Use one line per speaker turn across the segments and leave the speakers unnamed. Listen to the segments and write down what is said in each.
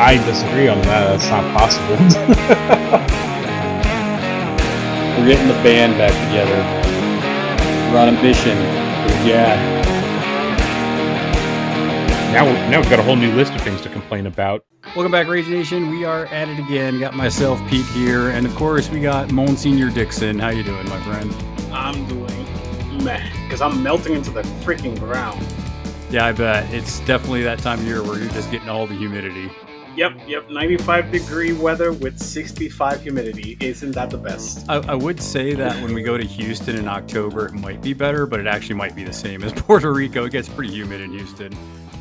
I disagree on that. That's not possible.
We're getting the band back together. We're on a mission. Yeah.
now, now we've got a whole new list of things to complain about.
Welcome back, Rage Nation. We are at it again. Got myself Pete here, and of course we got Monsignor Dixon. How you doing, my friend?
I'm doing meh. Because I'm melting into the freaking ground.
Yeah, I bet it's definitely that time of year where you're just getting all the humidity.
Yep, yep. 95 degree weather with 65 humidity. Isn't that the best?
I, I would say that when we go to Houston in October, it might be better, but it actually might be the same as Puerto Rico. It gets pretty humid in Houston.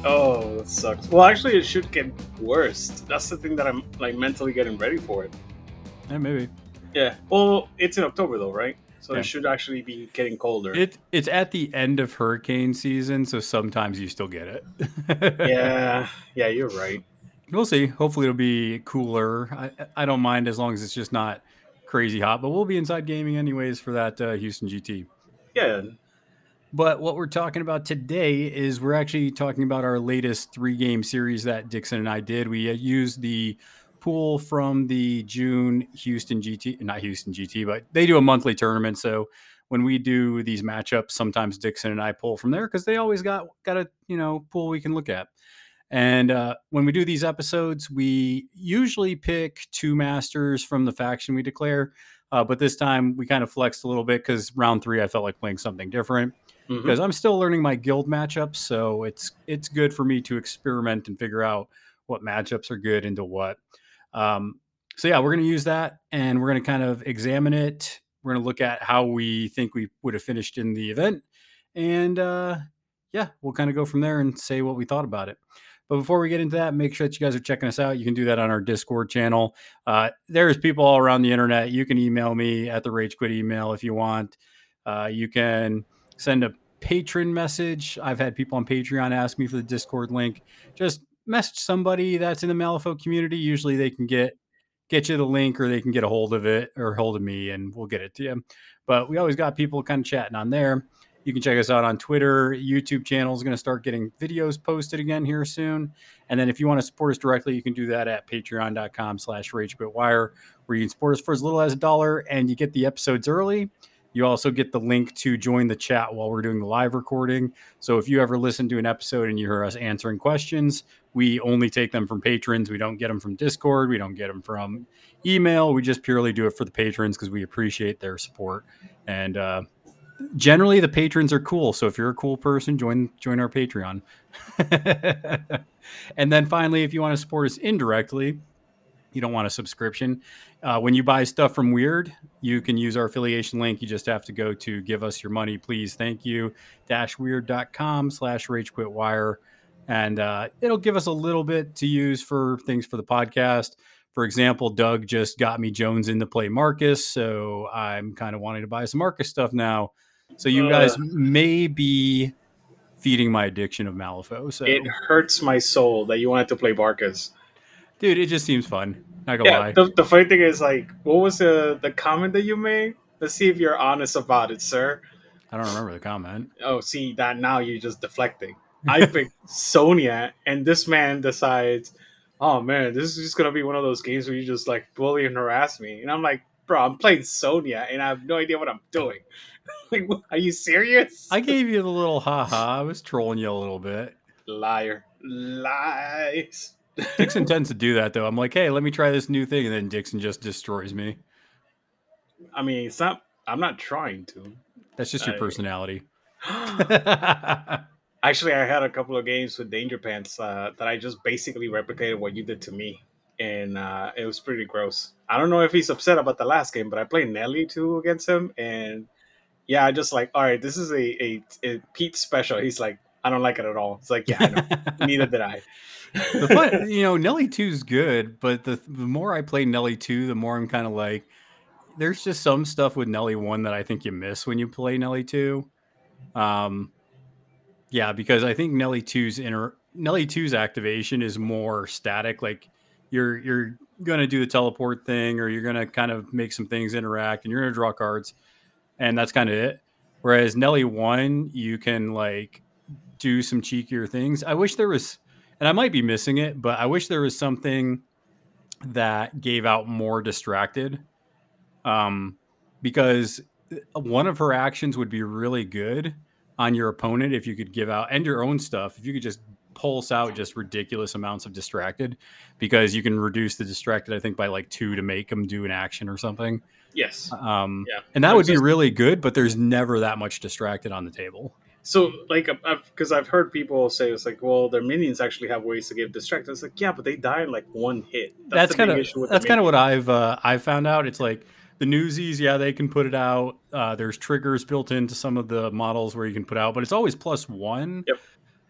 Oh, that sucks. Well, actually, it should get worse. That's the thing that I'm like mentally getting ready for it.
Yeah, maybe.
Yeah. Well, it's in October though, right? So
Yeah.
it should actually be getting colder.
It it's at the end of hurricane season, so sometimes you still get it.
yeah. Yeah, you're right.
We'll see. Hopefully, it'll be cooler. I, I don't mind as long as it's just not crazy hot. But we'll be inside gaming anyways for that uh, Houston GT.
Yeah.
But what we're talking about today is we're actually talking about our latest three game series that Dixon and I did. We uh, used the pool from the June Houston GT, not Houston GT, but they do a monthly tournament. So when we do these matchups, sometimes Dixon and I pull from there because they always got got a you know pool we can look at. And uh, when we do these episodes, we usually pick two masters from the faction we declare. Uh, but this time we kind of flexed a little bit because round three I felt like playing something different because I'm still learning my guild matchups. So it's it's good for me to experiment and figure out what matchups are good into what. Um, so yeah, we're going to use that and we're going to kind of examine it. We're going to look at how we think we would have finished in the event, and uh, yeah, we'll kind of go from there and say what we thought about it. But before we get into that, make sure that you guys are checking us out. You can do that on our Discord channel. Uh, there's people all around the internet. You can email me at the Rage Quit email if you want. Uh, you can send a patron message. I've had people on Patreon ask me for the Discord link. Just message somebody that's in the Malifaux community. Usually they can get get you the link or they can get a hold of it or hold of me and we'll get it to you. But we always got people kind of chatting on there. You can check us out on Twitter. YouTube channel is going to start getting videos posted again here soon. And then if you want to support us directly, you can do that at patreon.com slash ragequitwire, where you can support us for as little as a dollar and you get the episodes early. You also get the link to join the chat while we're doing the live recording. So if you ever listen to an episode and you hear us answering questions, we only take them from patrons. We don't get them from Discord. We don't get them from email. We just purely do it for the patrons because we appreciate their support. And uh, generally, the patrons are cool. So if you're a cool person, join join our Patreon. and then finally, if you want to support us indirectly, you don't want a subscription. Uh, when you buy stuff from Wyrd, you can use our affiliation link. You just have to go to give us your money, please. Thank you. Dash wyrd.com slash rage quit wire. And uh, it'll give us a little bit to use for things for the podcast. For example, Doug just got me Jones in to play Marcus. So I'm kind of wanting to buy some Marcus stuff now. So you guys
Uh.
may be feeding my addiction of Malifaux. So
It hurts my soul that you wanted to play Barcus.
dude, it just seems fun. Not gonna
Yeah,
lie.
the, the funny thing is, like, what was the the comment that you made? Let's see if you're honest about it, sir.
I don't remember the comment.
Oh, see that now you're just deflecting. I picked Sonia, and this man decides, oh man, this is just gonna be one of those games where you just like bully and harass me, and I'm like, bro, I'm playing Sonia, and I have no idea what I'm doing. like, are you serious?
I gave you the little haha. I was trolling you a little bit.
liar, lies.
Dixon tends to do that though. I'm like, hey, let me try this new thing, and then Dixon just destroys me.
I mean, it's not. I'm not trying to.
That's just your
I-
personality.
Actually, I had a couple of games with Danger Pants uh, that I just basically replicated what you did to me, and uh, it was pretty gross. I don't know if he's upset about the last game, but I played Nellie too against him, and yeah, I just like, all right, this is a, a, a Pete special. He's like, I don't like it at all. It's like, yeah, I know. neither did I.
the fun, you know, Nellie 2 is good, but the the more I play Nellie 2, the more I'm kind of like, there's just some stuff with Nellie 1 that I think you miss when you play Nellie 2. Um, yeah, because I think Nellie 2's inter Nellie 2's activation is more static. Like you're you're gonna do the teleport thing, or you're gonna kind of make some things interact, and you're gonna draw cards, and that's kind of it. Whereas Nellie 1, you can like do some cheekier things. I wish there was and I might be missing it, but I wish there was something that gave out more distracted. Um, because uh, one of her actions would be really good on your opponent if you could give out and your own stuff. If you could just pulse out just ridiculous amounts of distracted, because you can reduce the distracted, I think, by like two to make them do an action or something.
Yes.
Um,
Yeah.
and that would be really good, but there's never that much distracted on the table.
So, like, I've because I've heard people say it's like, well, their minions actually have ways to give distracted. It's like, yeah, but they die in like one hit.
that's kind of that's kind of what I've uh, I've found out. It's like the newsies, yeah, they can put it out. Uh, there's triggers built into some of the models where you can put out, but it's always plus one.
Yep.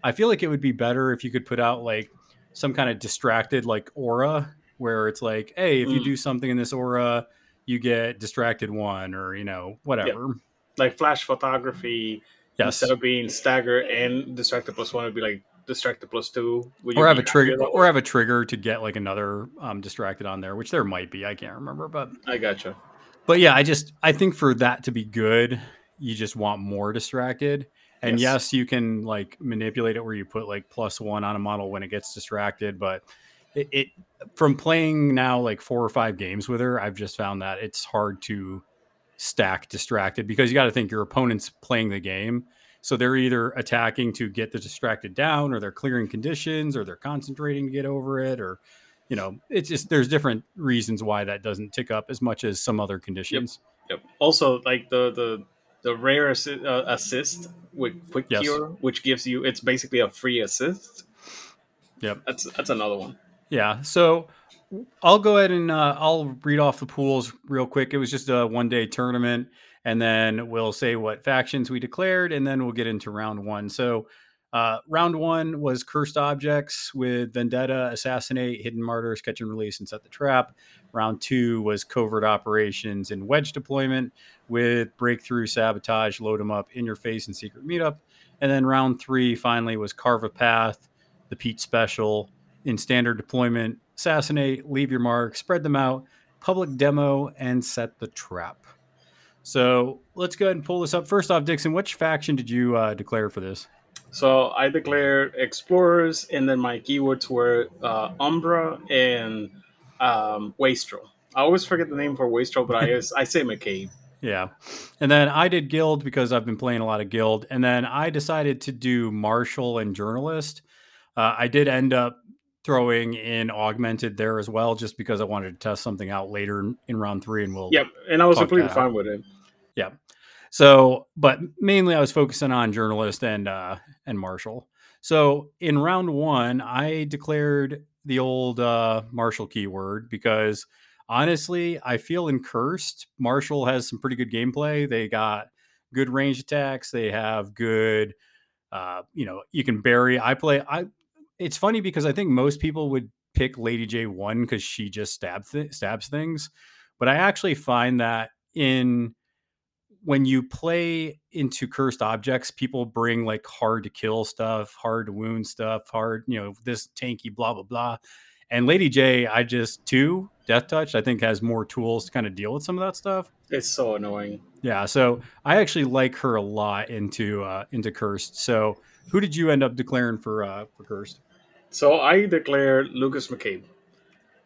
I feel like it would be better if you could put out like some kind of distracted like aura, where it's like, hey, if you
Mm.
do something in this aura, you get distracted one, or you know whatever.
like flash photography.
Yes.
Instead of being stagger and distracted plus one, it'd be like distracted plus two. Would you
or have a trigger, or have a trigger to get like another um, distracted on there, which there might be. I can't remember, but
I gotcha.
But yeah, I just I think for that to be good, you just want more distracted. And
Yes.
yes, you can like manipulate it where you put like plus one on a model when it gets distracted, but it, it from playing now like four or five games with her, I've just found that it's hard to stack distracted because you got to think your opponent's playing the game. So they're either attacking to get the distracted down or they're clearing conditions or they're concentrating to get over it or you know, it's just there's different reasons why that doesn't tick up as much as some other conditions.
Yep. Also, like the the the rare assi- uh, assist with quick
Yes.
cure, which gives you it's basically a free assist.
Yep.
That's that's another one.
Yeah. So I'll go ahead and uh, I'll read off the pools real quick. It was just a one day tournament, and then we'll say what factions we declared, and then we'll get into round one. So uh, round one was cursed objects with vendetta, assassinate, hidden martyrs, catch and release, and set the trap. Round two was covert operations and wedge deployment with breakthrough, sabotage, load them up, in your face, and secret meetup. And then round three finally was carve a path, the Pete special, in standard deployment, assassinate, leave your mark, spread them out, public demo, and set the trap. So let's go ahead and pull this up. First off, Dixon, which faction did you uh, declare for this?
So I declared explorers, and then my keywords were uh, Umbra and um, Wastrel. I always forget the name for Wastrel, but I I say McCabe.
Yeah. And then I did guild because I've been playing a lot of guild. And then I decided to do marshal and journalist. Uh, I did end up throwing in augmented there as well, just because I wanted to test something out later in, round three. And we'll
Yep, and I was completely fine with it. Yep.
So, but mainly I was focusing on journalist and uh, and Marshal. So in round one, I declared the old uh, Marshal keyword because honestly, I feel in cursed. Marshall has some pretty good gameplay. They got good range attacks. They have good, uh, you know, you can bury. I play. I. It's funny because I think most people would pick Lady J one because she just stabs th- stabs things, but I actually find that in when you play into cursed objects, people bring like hard to kill stuff, hard to wound stuff, hard, you know, this tanky, blah, blah, blah. And Lady J, I just, two, Death Touch, I think has more tools to kind of deal with some of that stuff.
It's so annoying.
Yeah. So I actually like her a lot into, uh, into Cursed. So who did you end up declaring for, uh, for Cursed?
So I declared Lucas McCabe.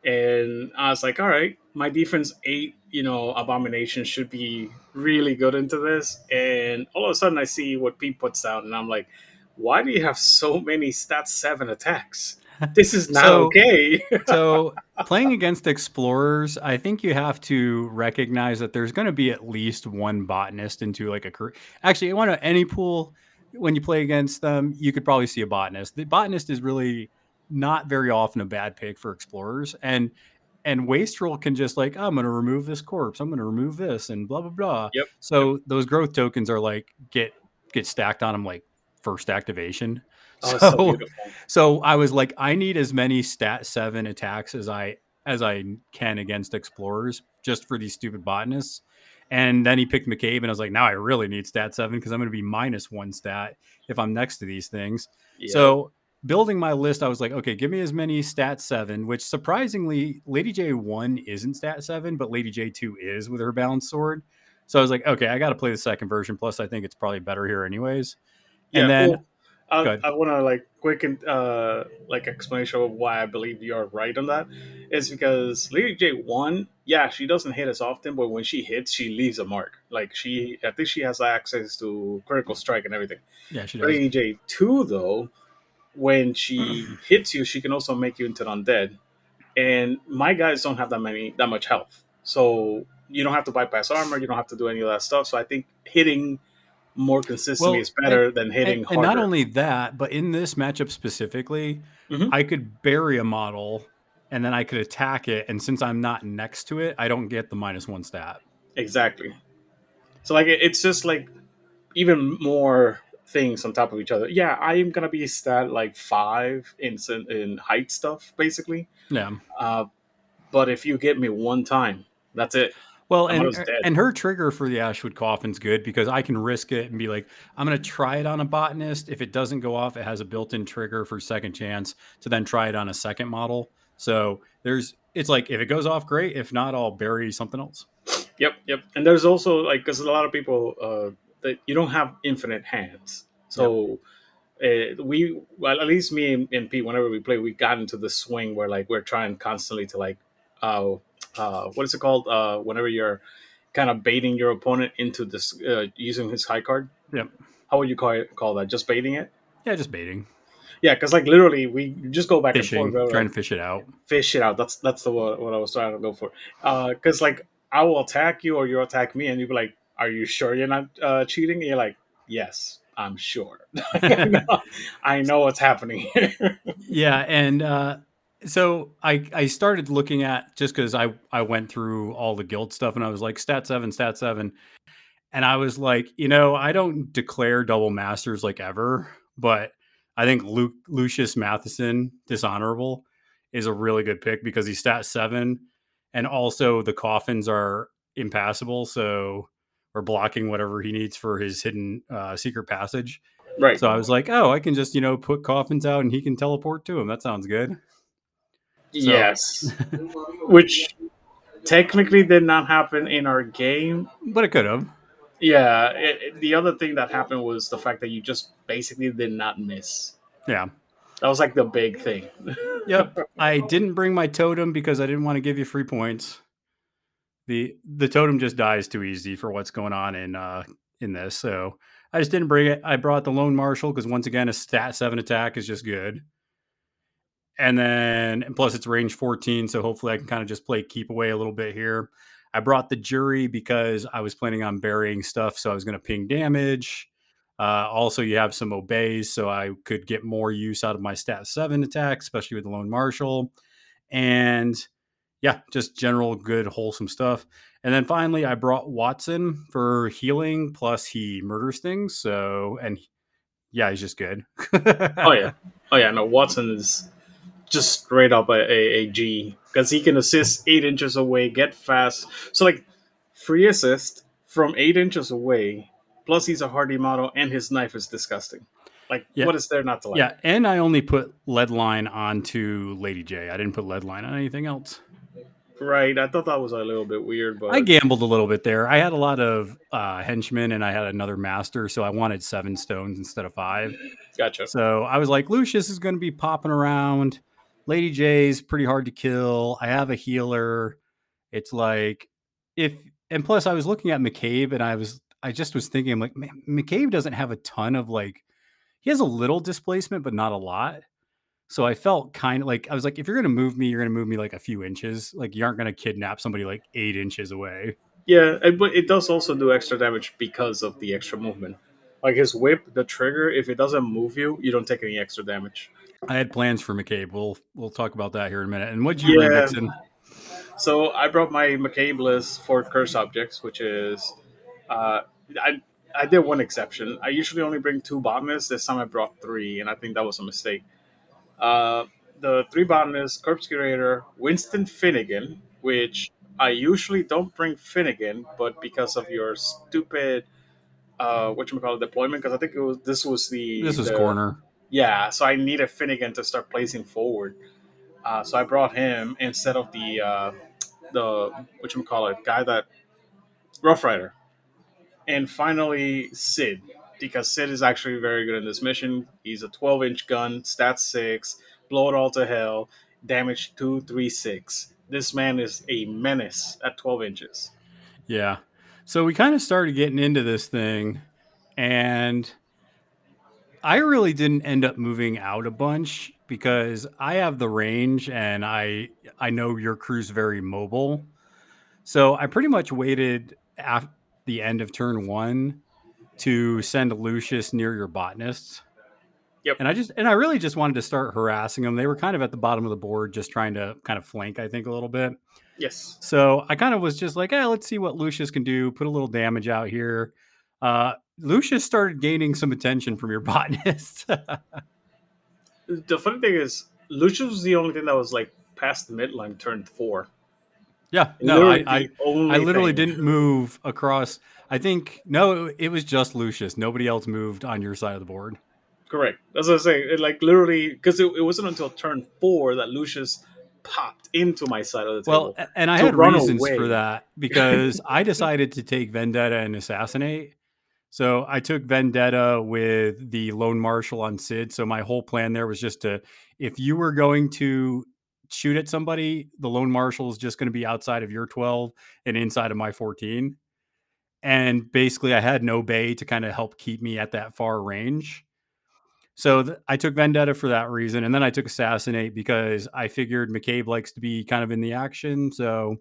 And I was like, all right, my defense eight, you know, abomination should be really good into this. And all of a sudden I see what Pete puts down, and I'm like, why do you have so many stats seven attacks? This is not
So-
okay.
so playing against explorers i think you have to recognize that there's going to be at least one botanist into like a cur- actually you want to any pool when you play against them you could probably see a botanist the botanist is really not very often a bad pick for explorers and and wastrel can just like i'm going to remove this corpse i'm going to remove this and blah blah blah
Yep.
so those growth tokens are like get get stacked on them like first activation.
Oh, so
so so I was like, I need as many stat seven attacks as I as I can against explorers just for these stupid botanists. And then he picked McCabe, and I was like, now I really need stat seven because I'm going to be minus one stat if I'm next to these things.
Yeah.
So building my list, I was like, okay, give me as many stat seven, which surprisingly, Lady J one isn't stat seven, but Lady J two is with her balanced sword. So I was like, okay, I got to play the second version. Plus, I think it's probably better here, anyways.
yeah,
and then
well, I, I want to like quick and uh like explanation of why I believe you're right on that is because Lady J one, yeah, she doesn't hit as often, but when she hits, she leaves a mark. Like she, I think she has access to critical strike and everything.
yeah, she does.
Lady J two though, when she hits you, she can also make you into an undead. And my guys don't have that many that much health, so you don't have to bypass armor. You don't have to do any of that stuff. So I think hitting more consistently
Well,
is better than hitting
and,
harder.
and not only that, but in this matchup specifically,
Mhm.
I could bury a model and then I could attack it. And since I'm not next to it, I don't get the minus one stat.
Exactly. So like it's just like even more things on top of each other. Yeah, I am gonna be stat like five in in height stuff basically.
Yeah.
Uh, but if you get me one time, that's it.
Well,
I'm
and and her trigger for the Ashwood coffin's good because I can risk it and be like, I'm gonna try it on a botanist. If it doesn't go off, it has a built-in trigger for second chance to then try it on a second model. So there's it's like if it goes off, great. If not, I'll bury something else.
Yep, yep. And there's also like because a lot of people uh, that you don't have infinite hands, so uh, we well at least me and, and Pete whenever we play we got into the swing where like we're trying constantly to like uh, uh what is it called uh whenever you're kind of baiting your opponent into this uh, using his high card.
Yep.
How would you call it? Call that just baiting it?
Yeah, just baiting,
Yeah, because like literally we just go back
fishing,
and forth. we're
trying to fish it out.
fish it out. That's that's the what, what I was trying to go for. Because like I will attack you or you attack me, and you be like, "Are you sure you're not uh, cheating?" And you're like, "Yes, I'm sure. I, know, I know what's happening here."
yeah and uh so i i started looking at just because i i went through all the guild stuff and i was like stat 7 stat 7 and i was like you know i don't declare double masters like ever but i think luke lucius mattheson dishonorable is a really good pick because he's stat 7 and also the coffins are impassable so or blocking whatever he needs for his hidden uh, secret passage
right.
so I was like, oh, I can just, you know, put coffins out and he can teleport to him. That sounds good.
yes, which technically did not happen in our game.
But it could have.
Yeah. It, it- the other thing that happened was the fact that you just basically did not miss.
Yeah.
That was like the big thing.
Yep. I didn't bring my totem because I didn't want to give you free points. The the totem just dies too easy for what's going on in uh in this. So I just didn't bring it. I brought the lone marshal because once again a stat seven attack is just good. And then and plus it's range 14, so hopefully I can kind of just play keep away a little bit here. I brought the jury because I was planning on burying stuff, so I was going to ping damage. Uh, also, you have some obeys, so I could get more use out of my stat seven attack, especially with the lone marshal. And yeah, just general good wholesome stuff. And then finally, I brought Watson for healing. Plus, he murders things. So, and yeah, he's just good.
oh yeah, oh yeah. No, Watson is just straight up a, a, a G because he can assist eight inches away, get fast. So like free assist from eight inches away. Plus he's a hardy model, and his knife is disgusting. Like
Yeah.
what is there not to like?
yeah, and I only put lead line onto Lady J. I didn't put lead line on anything else.
Right. I thought that was a little bit weird, but
I gambled a little bit there. I had a lot of uh, henchmen and I had another master, so I wanted seven stones instead of five.
gotcha.
So I was like, Lucius is going to be popping around. Lady J's pretty hard to kill. I have a healer. It's like if and plus I was looking at McCabe and I was I just was thinking I'm like "Man, McCabe doesn't have a ton of like he has a little displacement but not a lot. So I felt kind of like I was like if you're going to move me you're going to move me like a few inches. Like you aren't going to kidnap somebody like 8 inches away.
Yeah, but it does also do extra damage because of the extra movement. Like his whip, the trigger, if it doesn't move you, you don't take any extra damage.
I had plans for McCabe. We'll we'll talk about that here in a minute. And what'd you bring,
Yeah.
Dixon?
So I brought my McCabe list for curse objects, which is uh, I I did one exception. I usually only bring two botanists. This time I brought three, and I think that was a mistake. Uh, the three botanists, Corpse Curator, Winston Finnegan, which I usually don't bring Finnegan, but because of your stupid uh what you call deployment, because I think it was this was the
This was
the-
corner.
Yeah, so I needed Finnegan to start placing forward. Uh, so I brought him instead of the uh, the what you call it guy that Rough Rider, and finally Sid because Sid is actually very good in this mission. He's a 12 inch gun, stat six, blow it all to hell, damage two three six. This man is a menace at 12 inches.
Yeah. So we kind of started getting into this thing, and I really didn't end up moving out a bunch because I have the range and I I know your crew's very mobile. So I pretty much waited at the end of turn one to send Lucius near your botanists.
Yep.
And I just and I really just wanted to start harassing them. They were kind of at the bottom of the board, just trying to kind of flank, I think, a little bit.
Yes.
So I kind of was just like, hey, let's see what Lucius can do. Put a little damage out here. Uh, Lucius started gaining some attention from your botanist.
The funny thing is, Lucius was the only thing that was like past the midline turn four.
yeah, no, I, I, I literally
thing.
didn't move across. I think no, it was just Lucius. Nobody else moved on your side of the board.
Correct. That's what I'm saying. It, like literally, because it, it wasn't until turn four that Lucius popped into my side of the
Well,
table.
a- and I had reasons
away.
for that because I decided to take Vendetta and Assassinate. So I took Vendetta with the Lone Marshal on Sid. So my whole plan there was just to, if you were going to shoot at somebody, the Lone Marshal is just going to be outside of your 12 and inside of my 14. And basically, I had no bay to kind of help keep me at that far range. So th- I took Vendetta for that reason, and then I took Assassinate because I figured McCabe likes to be kind of in the action, so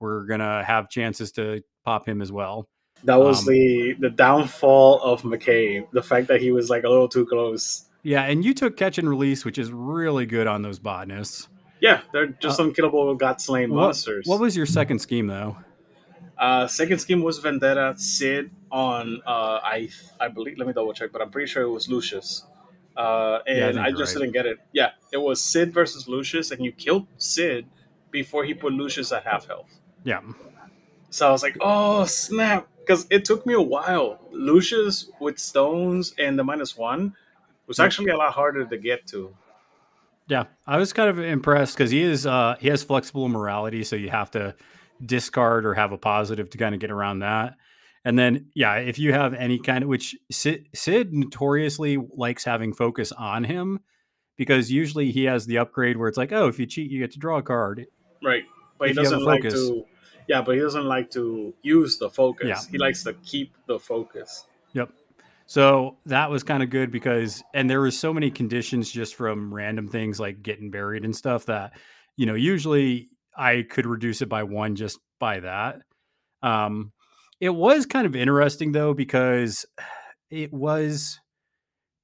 we're gonna have chances to pop him as well.
that was
um,
the the downfall of McCabe. The fact that he was like a little too close.
Yeah, and you took Catch and Release, which is really good on those botanists.
Yeah, they're just unkillable, got slain
Uh, What-
monsters.
What was your second scheme though?
Uh, second scheme was Vendetta. Sid on uh, I I believe. Let me double check, but I'm pretty sure it was Lucius. Uh,
Yeah, I
and I, just
right.
didn't get it. Yeah, it was Sid versus Lucius, and you killed Sid before he put Lucius at half health.
Yeah,
So I was like, oh snap! Because it took me a while. Lucius with stones and the minus one was actually a lot harder to get to.
yeah. I was kind of impressed because he is uh, he has flexible morality, so you have to discard or have a positive to kind of get around that. And then, yeah, if you have any kind of which Sid, Sid notoriously likes having focus on him because usually he has the upgrade where it's like, oh, if you cheat, you get to draw a card.
Right. But
If
he
you have a
doesn't like to Yeah, but he doesn't like to use the focus.
Yeah.
He likes to keep the focus.
Yep. So that was kind of good because, and there was so many conditions just from random things like getting buried and stuff that, you know, usually I could reduce it by one just by that. Um, it was kind of interesting though because it was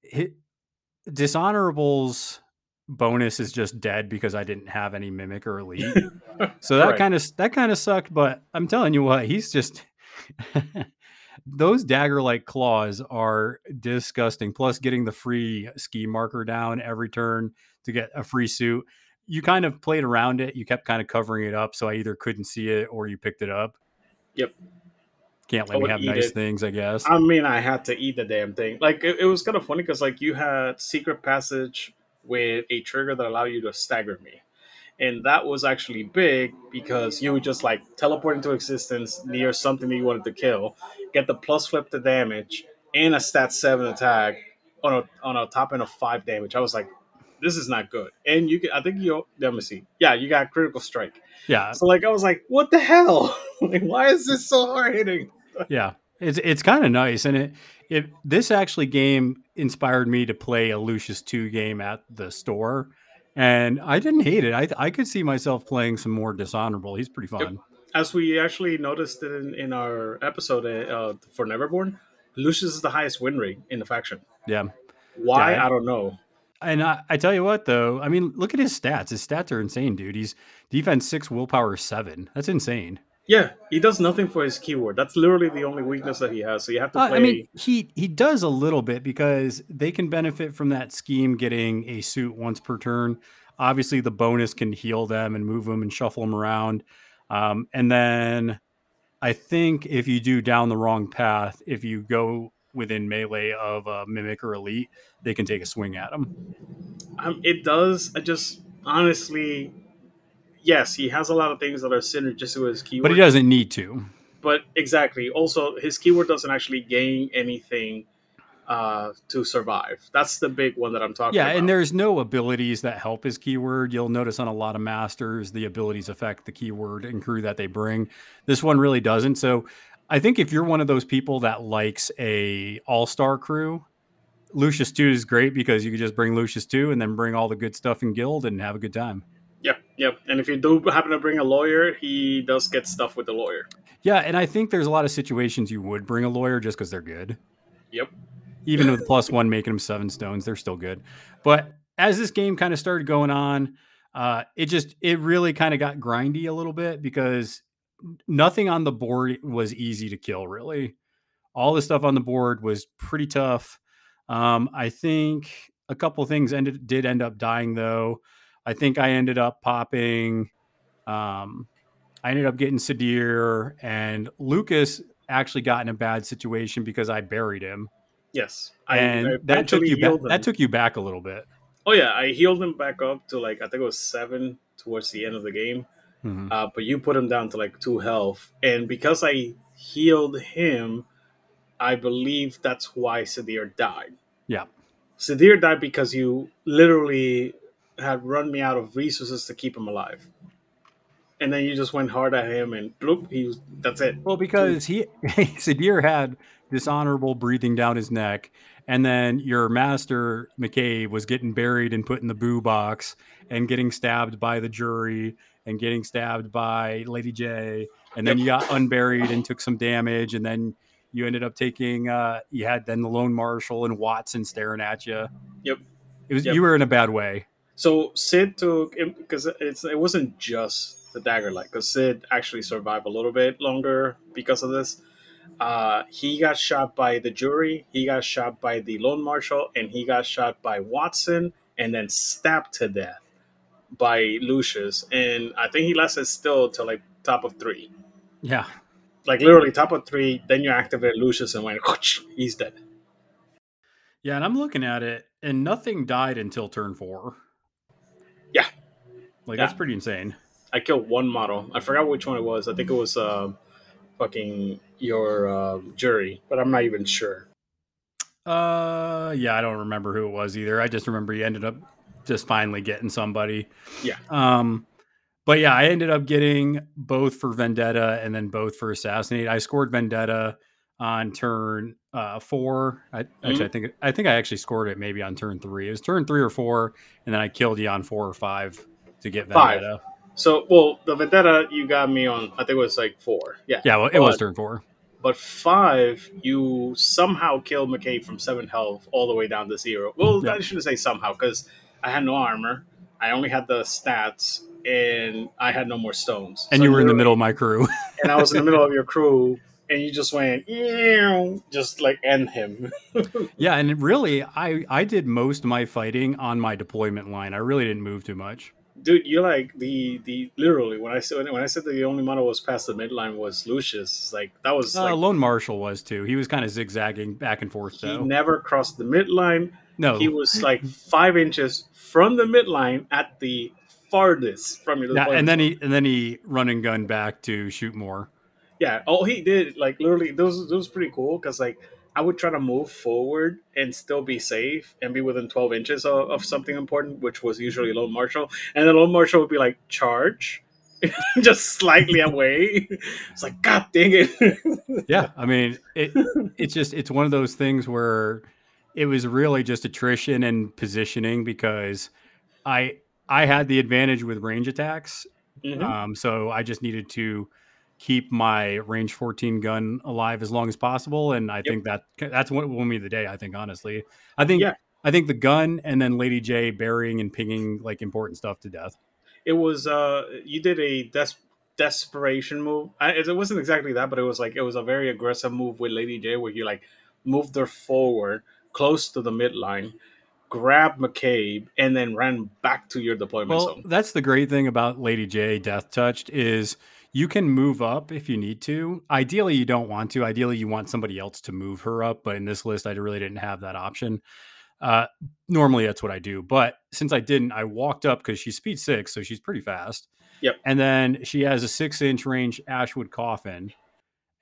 it, dishonorable's bonus is just dead because I didn't have any mimic or elite. So that
Right.
kind of that kind of sucked, but I'm telling you what, he's just those dagger like claws are disgusting. Plus, getting the free scheme marker down every turn to get a free suit. You kind of played around it. You kept kind of covering it up, so I either couldn't see it or you picked it up.
Yep.
Can't
I
let me have nice
it.
things, I guess.
I mean, I had to eat the damn thing. Like it, it was kind of funny because like you had secret passage with a trigger that allowed you to stagger me, and that was actually big because you would just like teleport into existence near something that you wanted to kill, get the plus flip to damage and a stat seven attack on a on a top end of five damage. I was like, this is not good. And you can, I think you let me see. Yeah, you got critical strike.
yeah,
So like I was like, what the hell? like, why is this so hard hitting?
yeah. It's it's kind of nice, and it it this actually game inspired me to play a Lucius two game at the store, and I didn't hate it. I I could see myself playing some more dishonorable. He's pretty fun.
as we actually noticed in, in our episode uh, for Neverborn, Lucius is the highest win rate in the faction.
Yeah.
Why?
Yeah.
I don't know.
And I, I tell you what, though, I mean, look at his stats. His stats are insane, dude. He's defense six, willpower seven. That's insane.
Yeah, he does nothing for his keyword. That's literally the only weakness that he has. So you have to
Uh,
play.
I mean, he he does a little bit because they can benefit from that scheme getting a suit once per turn. Obviously, the bonus can heal them and move them and shuffle them around. Um, and then I think if you do down the wrong path, if you go within melee of a mimic or elite, they can take a swing at them.
um, it does. I just honestly, yes, he has a lot of things that are synergistic with his keyword.
But he doesn't need to.
But exactly. Also, his keyword doesn't actually gain anything uh, to survive. That's the big one that I'm talking about.
Yeah,
about.
and there's no abilities that help his keyword. You'll notice on a lot of masters, the abilities affect the keyword and crew that they bring. This one really doesn't. So I think if you're one of those people that likes a all-star crew, Lucius 2 is great because you could just bring Lucius 2 and then bring all the good stuff in guild and have a good time.
Yep, yep. And if you do happen to bring a lawyer, he does get stuff with the lawyer.
Yeah, and I think there's a lot of situations you would bring a lawyer just because they're good.
Yep.
Even with plus one making them seven stones, they're still good. But as this game kind of started going on, uh, it just it really kind of got grindy a little bit because nothing on the board was easy to kill. Really, all the stuff on the board was pretty tough. Um, I think a couple things ended did end up dying though. I think I ended up popping. Um, I ended up getting Sidir and Lucas actually got in a bad situation because I buried him,
Yes,
and
I
that took you. That took you back a little bit.
Oh yeah, I healed him back up to like I think it was seven towards the end of the game.
Mhm.
Uh, but you put him down to like two health, and because I healed him, I believe that's why Sidir died.
Yeah.
Sidir died because you literally had run me out of resources to keep him alive, and then you just went hard at him, and bloop, he was. That's it.
Well, because he Sidir had dishonorable breathing down his neck, and then your master McCabe was getting buried and put in the boo box and getting stabbed by the jury and getting stabbed by Lady J, and then you got unburied and took some damage, and then you ended up taking uh you had then the lone marshal and Watson staring at you.
Yep.
It was
Yep.
you were in a bad way.
So Sid took because it's it wasn't just the dagger light because Sid actually survived a little bit longer because of this. Uh, he got shot by the jury, he got shot by the lone marshal, and he got shot by Watson, and then stabbed to death by Lucius. And I think he lasted still till like top of three,
Yeah.
like literally top of three. Then you activate Lucius and went, he's dead.
Yeah, and I'm looking at it, and nothing died until turn four.
Yeah.
Like
Yeah.
that's pretty insane.
I killed one model. I forgot which one it was. I think it was uh, fucking your uh, jury, but I'm not even sure.
Uh, yeah, I don't remember who it was either. I just remember he ended up just finally getting somebody.
Yeah.
Um, but yeah, I ended up getting both for Vendetta and then both for Assassinate. I scored Vendetta on turn uh four. I actually I think I think I actually scored it maybe on turn three. It was turn three or four, and then I killed you on four or five to get
Five.
Vendetta.
So, well, the Vendetta you got me on. I think it was like four. Yeah.
Yeah, well, it was turn four.
But five, you somehow killed McCabe from seven health all the way down to zero. Well,
Yeah.
I shouldn't say somehow because I had no armor. I only had the stats, and I had no more stones.
And
So
you were in the middle of my crew.
and I was in the middle of your crew, and you just went, just like end him.
yeah, and really I I did most of my fighting on my deployment line. I really didn't move too much.
Dude, you're like the the literally when I said when I said that the only model was past the midline was Lucius. Like that was
Uh,
like
Lone Marshal was too. He was kind of zigzagging back and forth
he
though.
never crossed the midline.
no,
He was like five inches from the midline at the farthest from your.
Yeah, and then he and then he run and gun back to shoot more.
yeah, all he did like literally those those was pretty cool because like I would try to move forward and still be safe and be within twelve inches of, of something important, which was usually lone marshal, and then lone marshal would be like charge. just slightly away. It's like, God dang it.
Yeah, I mean it. It's just it's one of those things where it was really just attrition and positioning because I I had the advantage with range attacks,
Mhm.
um, so I just needed to keep my range 14 gun alive as long as possible, and I think that that's what won me the day. I think honestly, I think
Yeah.
I think the gun and then Lady J burying and pinging like important stuff to death.
It was uh you did a des- desperation move. I, it wasn't exactly that, but it was like it was a very aggressive move with Lady J, where you like moved her forward close to the midline, grabbed McCabe, and then ran back to your deployment
Well,
zone.
that's the great thing about Lady J Death Touched is you can move up if you need to. Ideally, you don't want to. Ideally, you want somebody else to move her up. But in this list, I really didn't have that option. Uh, normally, that's what I do. But since I didn't, I walked up because she's speed six, so she's pretty fast.
Yep.
And then she has a six inch range Ashwood coffin.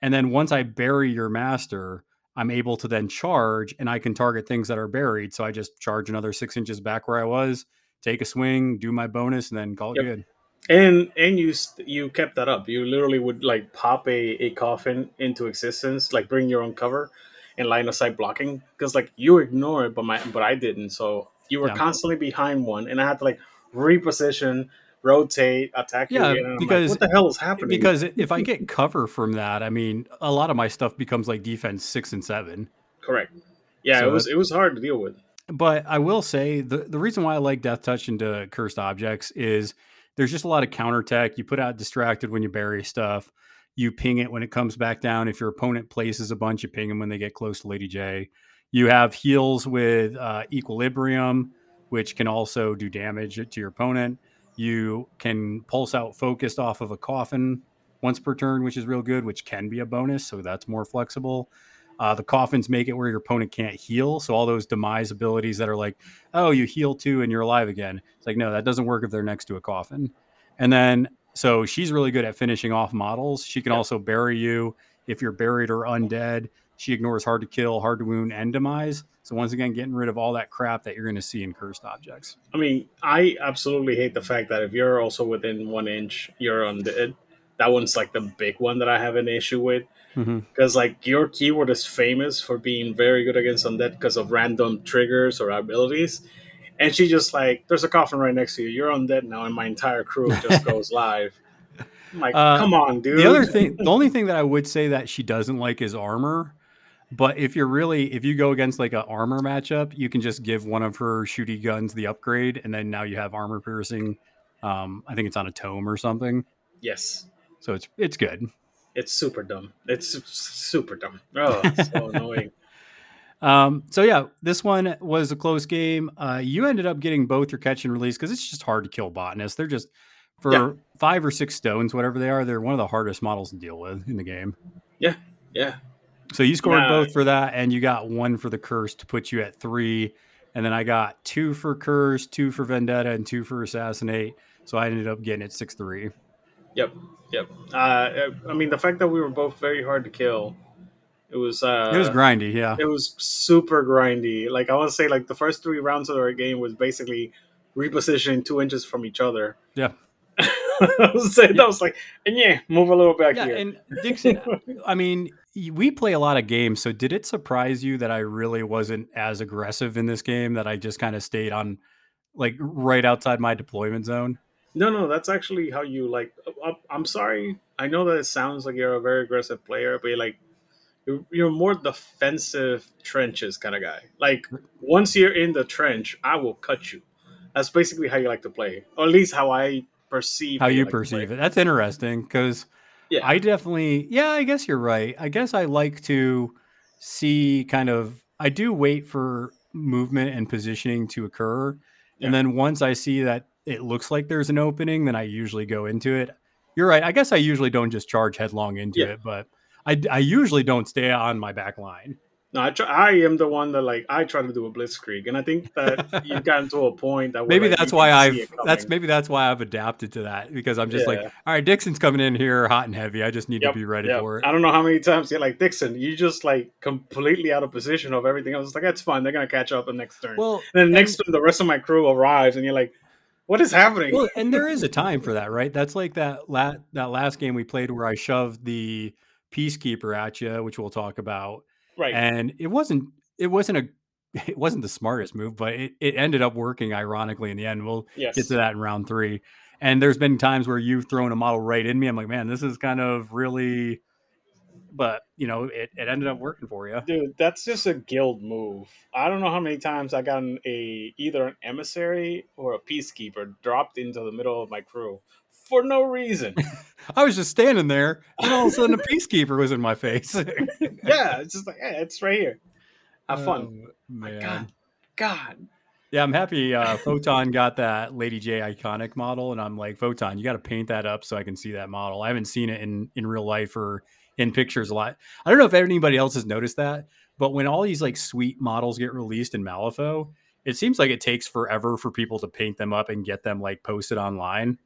And then once I bury your master, I'm able to then charge and I can target things that are buried. So I just charge another six inches back where I was, take a swing, do my bonus, and then call it good.
and and you you kept that up. You literally would like pop a, a coffin into existence, like bring your own cover and line of sight blocking because like you ignore it, but my but I didn't. So you were
Yeah.
constantly behind one, and I had to like reposition, rotate, attack you
Yeah,
again. I'm like,
because-
what the hell is happening?
Because if I get cover from that, I mean, a lot of my stuff becomes like defense six and seven.
correct, yeah,
So
it was it was hard to deal with.
But I will say the, the reason why I like Death Touch into cursed objects is there's just a lot of counter tech. You put out distracted when you bury stuff. You ping it when it comes back down. If your opponent places a bunch, you ping them when they get close to Lady J. You have heals with uh, equilibrium, which can also do damage to your opponent. You can pulse out focused off of a coffin once per turn, which is real good, which can be a bonus. So that's more flexible. Uh, the coffins make it where your opponent can't heal. So all those demise abilities that are like, oh, you heal two and you're alive again. It's like, no, that doesn't work if they're next to a coffin. And then, so she's really good at finishing off models. She can
Yep.
also bury you if you're buried or undead. She ignores hard to kill, hard to wound, and demise. So once again, getting rid of all that crap that you're going to see in cursed objects.
I mean, I absolutely hate the fact that if you're also within one inch, you're undead. That one's like the big one that I have an issue with. because like your keyword is famous for being very good against undead because of random triggers or abilities and she just like there's a coffin right next to you you're undead now and my entire crew just goes live I'm like
Uh,
come on dude
The other thing, the only thing that I would say that she doesn't like is armor. But if you're really, if you go against like an armor matchup, you can just give one of her shooty guns the upgrade, and then now you have armor piercing. Um, I think it's on a tome or something,
yes
so it's it's good.
it's super dumb it's super dumb oh it's so annoying
Um, so yeah, this one was a close game. Uh, you ended up getting both your catch and release because it's just hard to kill botanists. They're just for
Yeah.
five or six stones, whatever they are. They're one of the hardest models to deal with in the game.
Yeah, yeah
So you scored
Nah.
both for that, and you got one for the curse to put you at three. And then I got two for curse, two for vendetta, and two for assassinate. So I ended up getting it six three.
yep yep uh, i mean the fact that we were both very hard to kill it was uh
it was grindy, yeah.
it was super grindy. Like I want to say, like the first three rounds of our game was basically repositioning two inches from each other.
Yeah.
I was saying that was like, and yeah, move a little back
Yeah,
here.
and Dixon, I mean, y- we play a lot of games. So did it surprise you that I really wasn't as aggressive in this game? That I just kind of stayed on, like, right outside my deployment zone?
no, no, that's actually how you like. I'm sorry. I know that it sounds like you're a very aggressive player, but you're like, you're, you're more defensive trenches kind of guy. Like once you're in the trench, I will cut you. That's basically how you like to play, or at least how I perceive
How you
like
perceive it? That's interesting because
Yeah.
I definitely, yeah, I guess you're right. I guess I like to see kind of, I do wait for movement and positioning to occur.
Yeah.
And then once I see that it looks like there's an opening, then I usually go into it. You're right. I guess I usually don't just charge headlong into
Yeah.
it, but I, I usually don't stay on my back line.
No, I, try, I am the one that like I try to do a blitzkrieg, and I think that you've gotten to a point that
Maybe
like,
that's why I've that's maybe that's why I've adapted to that because I'm just like, all right, Dixon's coming in here hot and heavy. I just need
Yep,
to be ready
Yep.
for it.
I don't know how many times you're like Dixon, you just like completely out of position of everything. I was like, that's fine. They're gonna catch up the next turn.
Well,
and then next turn, the rest of my crew arrives, and you're like, what is happening?
well, and there is a time for that, right? That's like that la- that last game we played where I shoved the peacekeeper at you, which we'll talk about,
right.
and it wasn't it wasn't a it wasn't the smartest move, but it, it ended up working ironically in the end. We'll
yes.
get to that in round three. And there's been times where you've thrown a model right in me. I'm like, man, this is kind of really but you know, it, it ended up working for you.
Dude, that's just a guild move. I don't know how many times I got an, a either an emissary or a peacekeeper dropped into the middle of my crew for no reason.
I was just standing there, and all of a sudden, a peacekeeper was in my face.
yeah, it's just like, yeah, it's right here. Have fun.
Oh, man.
God, God.
Yeah, I'm happy. Uh, Photon got that Lady J iconic model, and I'm like, Photon, you got to paint that up so I can see that model. I haven't seen it in in real life or in pictures a lot. I don't know if anybody else has noticed that, but when all these like sweet models get released in Malifaux, it seems like it takes forever for people to paint them up and get them like posted online.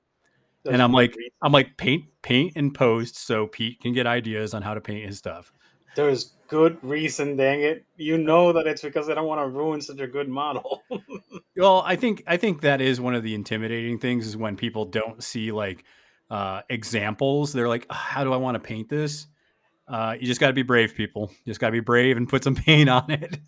And I'm like, I'm like, paint, paint, and post so Pete can get ideas on how to paint his stuff.
there's good reason, dang it. You know that it's because they don't want to ruin such a good model.
Well, I think I think that is one of the intimidating things is when people don't see like uh, examples. They're like, "Ah, "How do I want to paint this?" Uh, you just got to be brave, people. You just got to be brave and put some paint on it.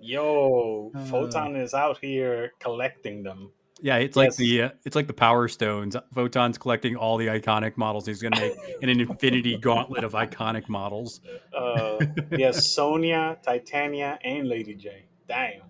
Yo,
Uh.
Photon is out here collecting them.
Yeah, it's like
Yes.
the uh, it's like the Power Stones. Photon's collecting all the iconic models. He's gonna make an infinity gauntlet of iconic models.
Uh, yes, Sonia, Titania, and Lady J. Damn.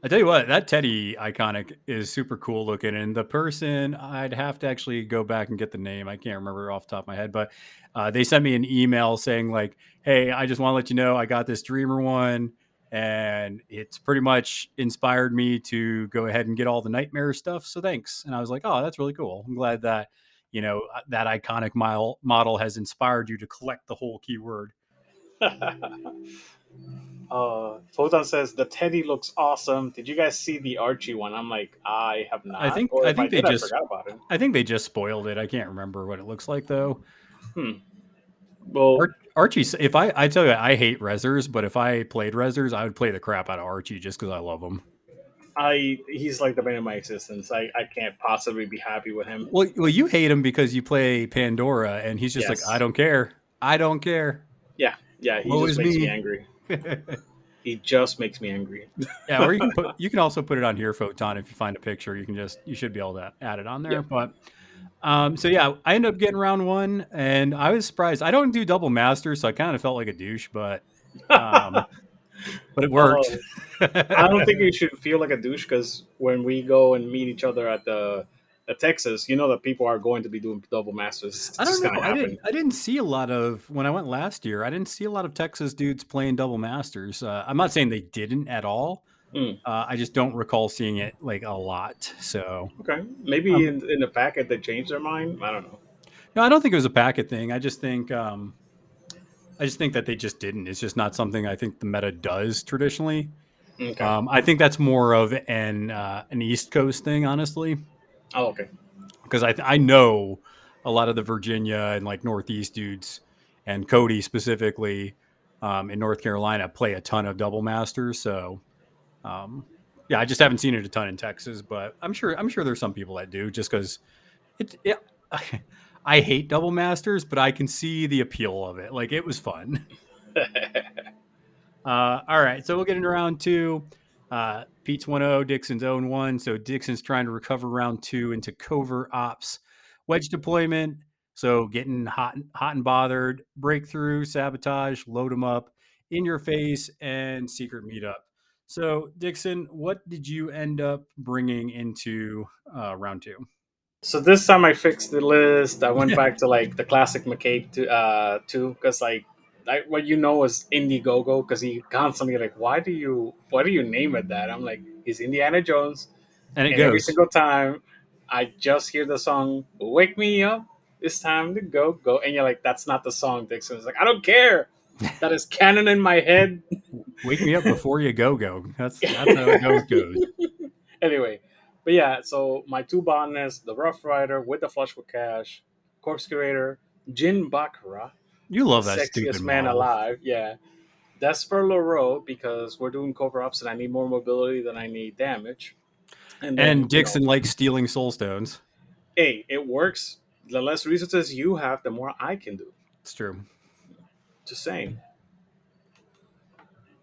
I tell you what, that Teddy iconic is super cool looking, and the person I'd have to actually go back and get the name. I can't remember off the top of my head, but uh, they sent me an email saying like, "Hey, I just want to let you know I got this Dreamer one, and it's pretty much inspired me to go ahead and get all the Nightmare stuff. So thanks." And I was like, "Oh, that's really cool. I'm glad that you know uh, that iconic mile model has inspired you to collect the whole keyword."
uh, Photon says the Teddy looks awesome. Did you guys see the Archie one? I'm like, I have not.
I
think-
I think they
did,
just-
I forgot about it.
I think they just spoiled it. I can't remember what it looks like though. Hmm.
Well,
Ar- Archie, if I, I tell you, I hate Rezzers, but if I played Rezzers, I would play the crap out of Archie just because I love him.
I he's like the bane of my existence. I, I can't possibly be happy with him.
Well, well, you hate him because you play Pandora, and he's just
Yes.
like, I don't care, I don't care.
Yeah, yeah, he
Woe
just makes me.
me.
angry. He just makes me angry.
yeah, or you can put, you can also put it on here, Photon. If you find a picture, you can just you should be able to add it on there.
Yeah.
But um, so yeah, I ended up getting round one, and I was surprised. I don't do double masters, so I kind of felt like a douche, but um, but it worked.
Oh, I don't think you should feel like a douche because when we go and meet each other at the at Texas, you know that people are going to be doing double masters. It's
I don't know. I didn't. I didn't see a lot of when I went last year. I didn't see a lot of Texas dudes playing double masters. Uh, I'm not saying they didn't at all.
Mm.
Uh, I just don't recall seeing it like a lot. So
Okay, maybe
Um,
in, in the packet they changed their mind. I don't know.
no, I don't think it was a packet thing. I just think. Um, I just think that they just didn't. It's just not something I think the meta does traditionally.
Okay.
Um, I think that's more of an uh, an East Coast thing, honestly.
oh, okay.
because I I know a lot of the Virginia and like Northeast dudes and Cody specifically um, in North Carolina play a ton of double masters. So um, yeah, I just haven't seen it a ton in Texas, but I'm sure I'm sure there's some people that do just because it, it I hate double masters, but I can see the appeal of it. Like it was fun. Uh, all right, so we'll get into round two. Uh, Pete's 1 0, Dixon's 0 1. So Dixon's trying to recover round two into covert ops, wedge deployment. So getting hot, hot and bothered, breakthrough, sabotage, load them up, in your face, and secret meetup. So Dixon, what did you end up bringing into uh, round two?
So this time I fixed the list. I went back to like the classic McCabe to, uh, too, because like I, what you know is Indiegogo, because he constantly like, why do you why do you name it that? I'm like, he's Indiana Jones,
And it
and every single time I just hear the song "Wake Me Up." It's time to go, go, and you're like, "That's not the song." Dixon It's like, "I don't care. That is canon in my head."
Wake me up before you go go. That's that's how it goes. goes.
anyway, but yeah, so my two botanists, the Rough Rider with the Flush with Cash, Corpse Curator, Jin Baccara,
You love that
sexiest
stupid
man
model.
alive, yeah. Vesper Leroux because we're doing covert ops and I need more mobility than I need damage. then, you
And
know,
Dixon likes stealing soul stones.
hey, it works. The less resources you have, the more I can do.
It's true.
Just saying.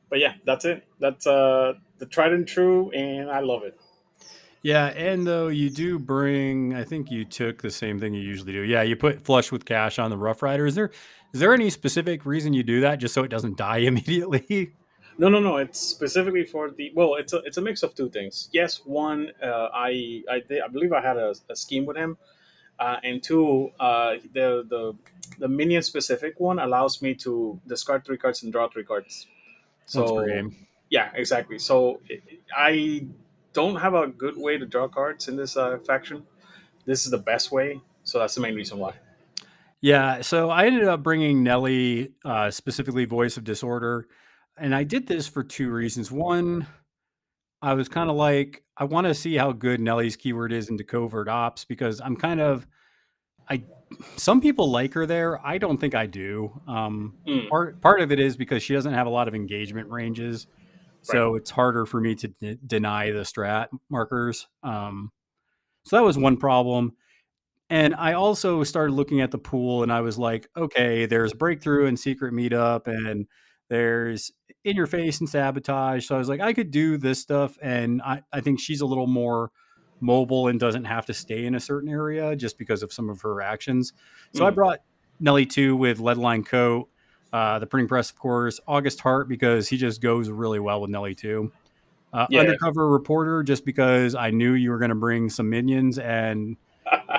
But yeah, that's it. That's uh the tried and true, and I love it.
Yeah, and though you do bring, I think you took the same thing you usually do. Yeah, you put flush with cash on the Rough Rider. Is there is there any specific reason you do that? Just so it doesn't die immediately?
No, no, no. It's specifically for the. Well, it's a it's a mix of two things. Yes, one, uh, I I did, I believe I had a, a scheme with him, uh, and two, uh, the the the minion specific one allows me to discard three cards and draw three cards. So
game.
yeah, exactly. So it- I don't have a good way to draw cards in this uh, faction. This is the best way, so that's the main reason why.
Yeah, so I ended up bringing Nellie, uh, specifically Voice of Disorder, and I did this for two reasons. One, I was kind of like, I want to see how good Nellie's keyword is into covert ops because I'm kind of, I, some people like her there. I don't think I do. Um,
Mm.
part part of it is because she doesn't have a lot of engagement ranges, so it's harder for me to de- deny the strat markers. Um, so that was one problem. And I also started looking at the pool and I was like, okay, there's breakthrough and secret meetup and there's in your face and sabotage. So I was like, I could do this stuff. And I, I think she's a little more mobile and doesn't have to stay in a certain area just because of some of her actions. So I
Mm.
brought Nellie 2 with Leadline Coat, uh, the printing press, of course, August Hart, because he just goes really well with Nellie 2. Uh,
Yeah.
Undercover reporter, just because I knew you were going to bring some minions and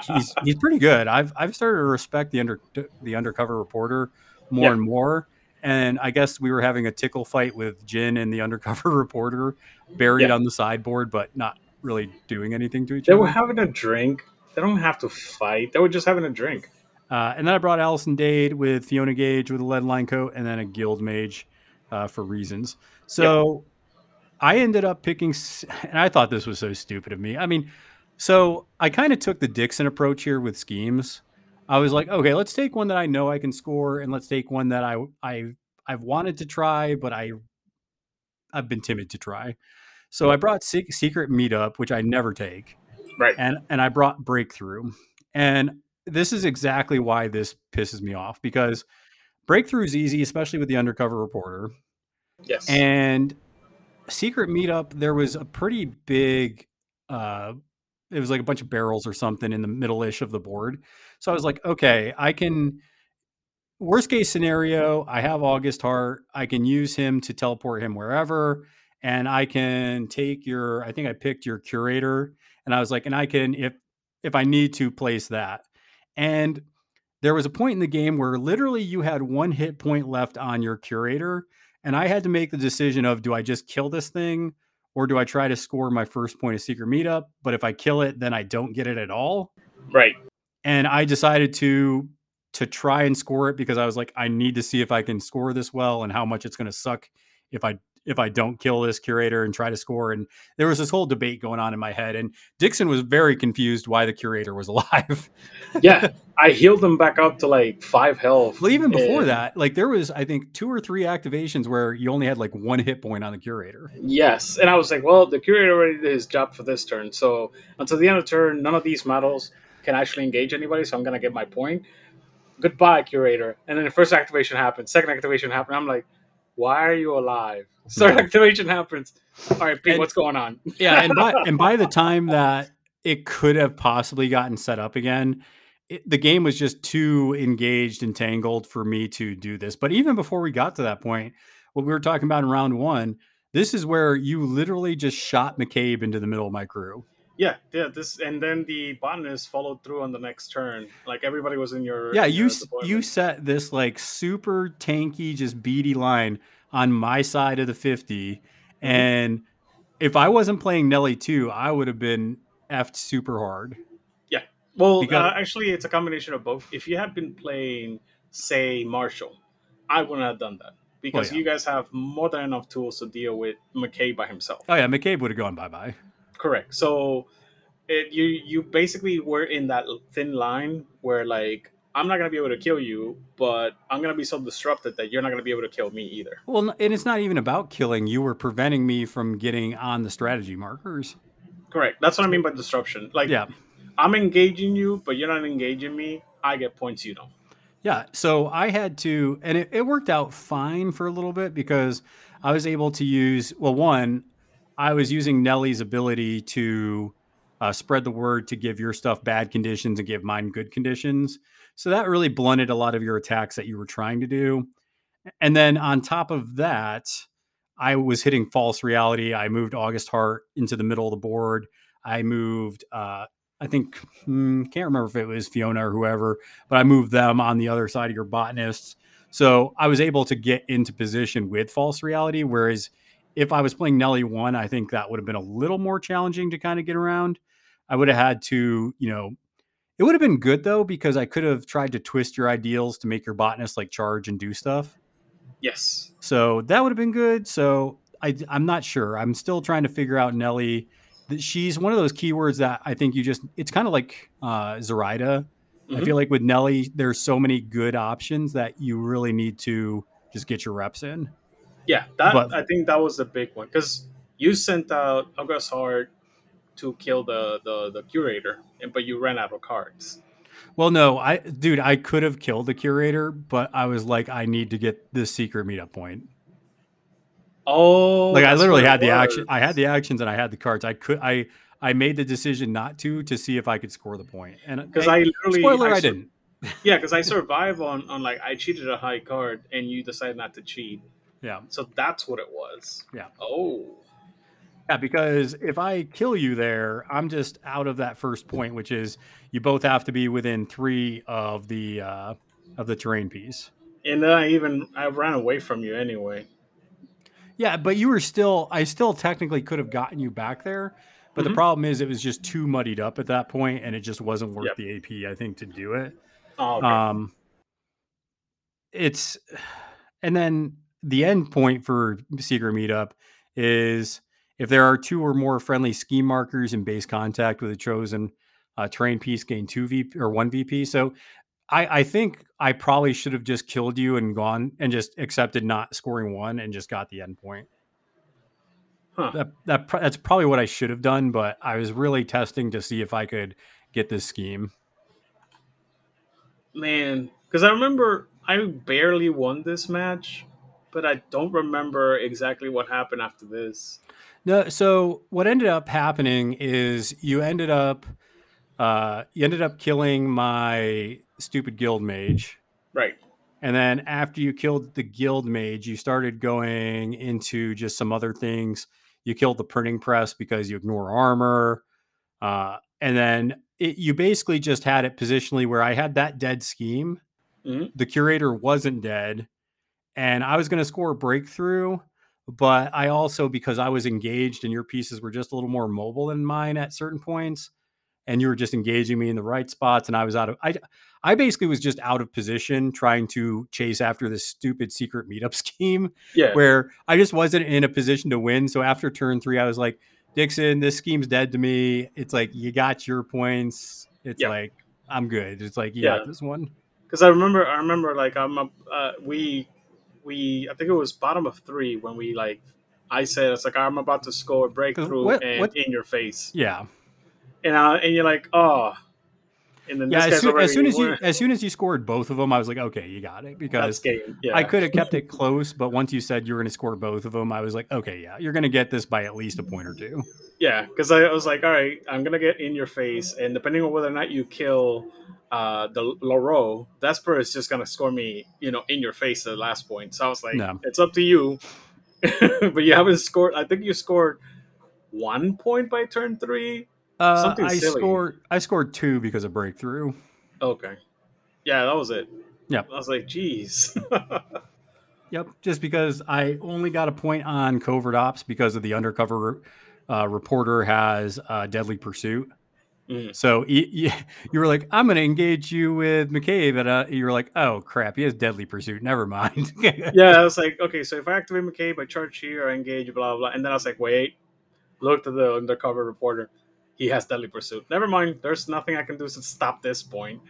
he's he's pretty good. I've I've started to respect the under the undercover reporter more
Yeah.
and more. And I guess we were having a tickle fight with Jin and the undercover reporter buried
Yeah.
on the sideboard, but not really doing anything to each
They
other.
They were having a drink. They don't have to fight. They were just having a drink.
Uh, and then I brought Allison Dade with Fiona Gage with a lead line coat, and then a guild mage uh, for reasons. So I ended up picking, and I thought this was so stupid of me. I mean, so I kind of took the Dixon approach here with schemes. I was like, okay, let's take one that I know I can score, and let's take one that I I I've wanted to try, but I I've been timid to try. So I brought Se- Secret Meetup, which I never take
Right.
and and I brought breakthrough. And this is exactly why this pisses me off because breakthrough is easy, especially with the undercover reporter.
Yes.
And secret meetup, there was a pretty big uh it was like a bunch of barrels or something in the middle-ish of the board. So I was like, okay, I can worst case scenario, I have August Hart. I can use him to teleport him wherever. And I can take your, I think I picked your curator. And I was like, and I can, if if I need to place that. And there was a point in the game where literally you had one hit point left on your curator. And I had to make the decision of do I just kill this thing or do I try to score my first point of secret meetup? But if I kill it, then I don't get it at all
right.
And I decided to to try and score it because I was like, I need to see if I can score this well and how much it's going to suck if I if I don't kill this curator and try to score. And there was this whole debate going on in my head, and Dixon was very confused why the curator was alive.
Yeah. I healed them back up to like five health.
well, even before
and-
that, like there was I think two or three activations where you only had like one hit point on the curator.
Yes. And I was like, well, the curator already did his job for this turn. So until the end of the turn, none of these models can actually engage anybody. So I'm to get my point. Goodbye, curator. And then the first activation happens. Second activation happens. I'm like, why are you alive? Third activation happens. All right, Pete,
And-
what's going on?
yeah, and by and by the time that it could have possibly gotten set up again, it, the game was just too engaged and tangled for me to do this. But even before we got to that point, what we were talking about in round one, this is where you literally just shot McCabe into the middle of my crew.
Yeah, yeah. This and then the botanist followed through on the next turn. Like everybody was in your
Yeah, you
your
you set this like super tanky, just beady line on my side of the 50. And if I wasn't playing Nellie 2, I would have been effed super hard. Yeah.
Well,
Because-
uh, actually, it's a combination of both. If you had been playing, say, Marshal, I wouldn't have done that because
yeah.
you guys have more than enough tools to deal with McCabe by himself.
Oh yeah, McCabe would have gone bye bye.
Correct. So, it, you you basically were in that thin line where like I'm not gonna be able to kill you, but I'm gonna be so disrupted that you're not gonna be able to kill me either.
Well, and it's not even about killing. You were preventing me from getting on the strategy markers.
Correct. That's what I mean by disruption. Like,
Yeah.
I'm engaging you, but you're not engaging me. I get points you don't.
Yeah. So I had to, and it, it worked out fine for a little bit because I was able to use, well, one, I was using Nellie's ability to uh, spread the word to give your stuff bad conditions and give mine good conditions. So that really blunted a lot of your attacks that you were trying to do. And then on top of that, I was hitting false reality. I moved August Heart into the middle of the board. I moved, uh, I think, hmm, can't remember if it was Fiona or whoever, but I moved them on the other side of your botanists. So I was able to get into position with false reality. Whereas if I was playing Nellie one, I think that would have been a little more challenging to kind of get around. I would have had to, you know, it would have been good though because I could have tried to twist your ideals to make your botanist like charge and do stuff.
Yes.
So that would have been good. So I, I'm not sure. I'm still trying to figure out Nellie. That she's one of those keywords that I think you just. It's kind of like uh, Zoraida. I
Mhm.
feel like with Nellie, there's so many good options that you really need to just get your reps in.
Yeah, that
But-
I think that was the big one because you sent out August Heart to kill the, the the curator, but you ran out of cards.
Well, no, I, dude, I could have killed the curator, but I was like, I need to get this secret meetup point.
Oh,
like I literally had the action. I had the actions and I had the cards. I could. I I made the decision not to to see if I could score the point. And
because I literally
spoiler, I,
sur-
didn't.
Yeah, because I survive on on like I cheated a high card, and you decided not to cheat.
Yeah,
So that's what it was.
Yeah.
Oh.
yeah. Because if I kill you there, I'm just out of that first point, which is you both have to be within three of the uh, of the terrain piece.
And then I even I ran away from you anyway.
Yeah, but you were still. I still technically could have gotten you back there. But the
Mhm.
problem is, it was just too muddied up at that point, and it just wasn't worth
Yep.
the AP. I think to do it.
Oh, okay.
Um, it's and then the end point for secret meetup is if there are two or more friendly scheme markers in base contact with a chosen uh, terrain piece, gain two VP or one VP. So I, I think I probably should have just killed you and gone and just accepted not scoring one and just got the end point.
Huh.
That, that that's probably what I should have done, but I was really testing to see if I could get this scheme.
Man, because I remember I barely won this match, but I don't remember exactly what happened after this.
No, so what ended up happening is you ended up uh you ended up killing my stupid guild mage.
Right.
And then after you killed the guild mage, you started going into just some other things. You killed the printing press because you ignore armor. Uh and then it, you basically just had it positionally where I had that dead scheme.
Mhm.
The curator wasn't dead, and I was going to score a breakthrough. But I also, because I was engaged and your pieces were just a little more mobile than mine at certain points, and you were just engaging me in the right spots, and I was out of I I basically was just out of position trying to chase after this stupid secret meetup scheme
Yeah.
where I just wasn't in a position to win. So after turn three, I was like, Dixon, this scheme's dead to me. It's like you got your points. It's
Yeah.
like I'm good. It's like you
Yeah.
got this one.
because I remember, I remember like I'm up. Uh, we, we, I think it was bottom of three when we like. I said it's like I'm about to score a breakthrough
what-
and
what-
in your face,
Yeah,
and uh, and you're like, oh, and then
yeah. As soon, as soon as you as soon as you scored both of them, I was like, okay, you got it because
yeah,
I could have kept it close. But once you said you were going to score both of them, I was like, okay, yeah, you're going to get this by at least a point or two.
Yeah, because I was like, all right, I'm gonna get in your face, and depending on whether or not you kill uh, the Laro, Vesper is just gonna score me, you know, in your face at the last point. So I was like,
No.
it's up to you. but you haven't scored. I think you scored one point by turn three.
Uh,
Something
I
silly.
scored. I scored two because of breakthrough.
Okay, yeah, that was it.
Yeah.
I was like, geez.
Yep, just because I only got a point on covert ops because of the undercover uh, reporter has uh, deadly pursuit.
Mm.
So y- y- you were like, "I'm going to engage you with McCabe," and uh, you were like, "Oh crap, he has deadly pursuit. Never mind."
yeah, I was like, okay, so if I activate McCabe, I charge here, I engage, blah blah, and then I was like, wait, looked at the undercover reporter, he has deadly pursuit. Never mind, there's nothing I can do to stop this point.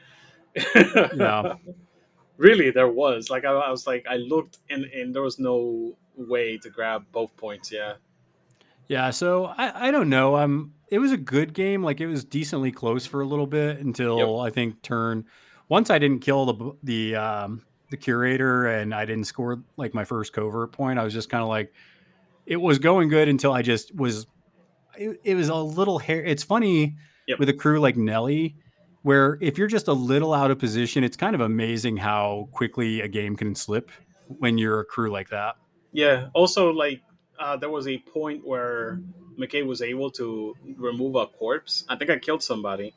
Yeah.
really, there was like I, I was like I looked and and there was no way to grab both points. Yeah,
yeah, so I, I don't know. Um, it was a good game. Like it was decently close for a little bit until I think turn. Once I didn't kill the the um, the curator and I didn't score like my first covert point. I was just kind of like, it was going good until I just was. It, it was a little hair. It's funny
Yep.
with a crew like Nellie, where if you're just a little out of position, it's kind of amazing how quickly a game can slip when you're a crew like that.
Yeah. Also, like uh, there was a point where McCabe was able to remove a corpse. I think I killed somebody.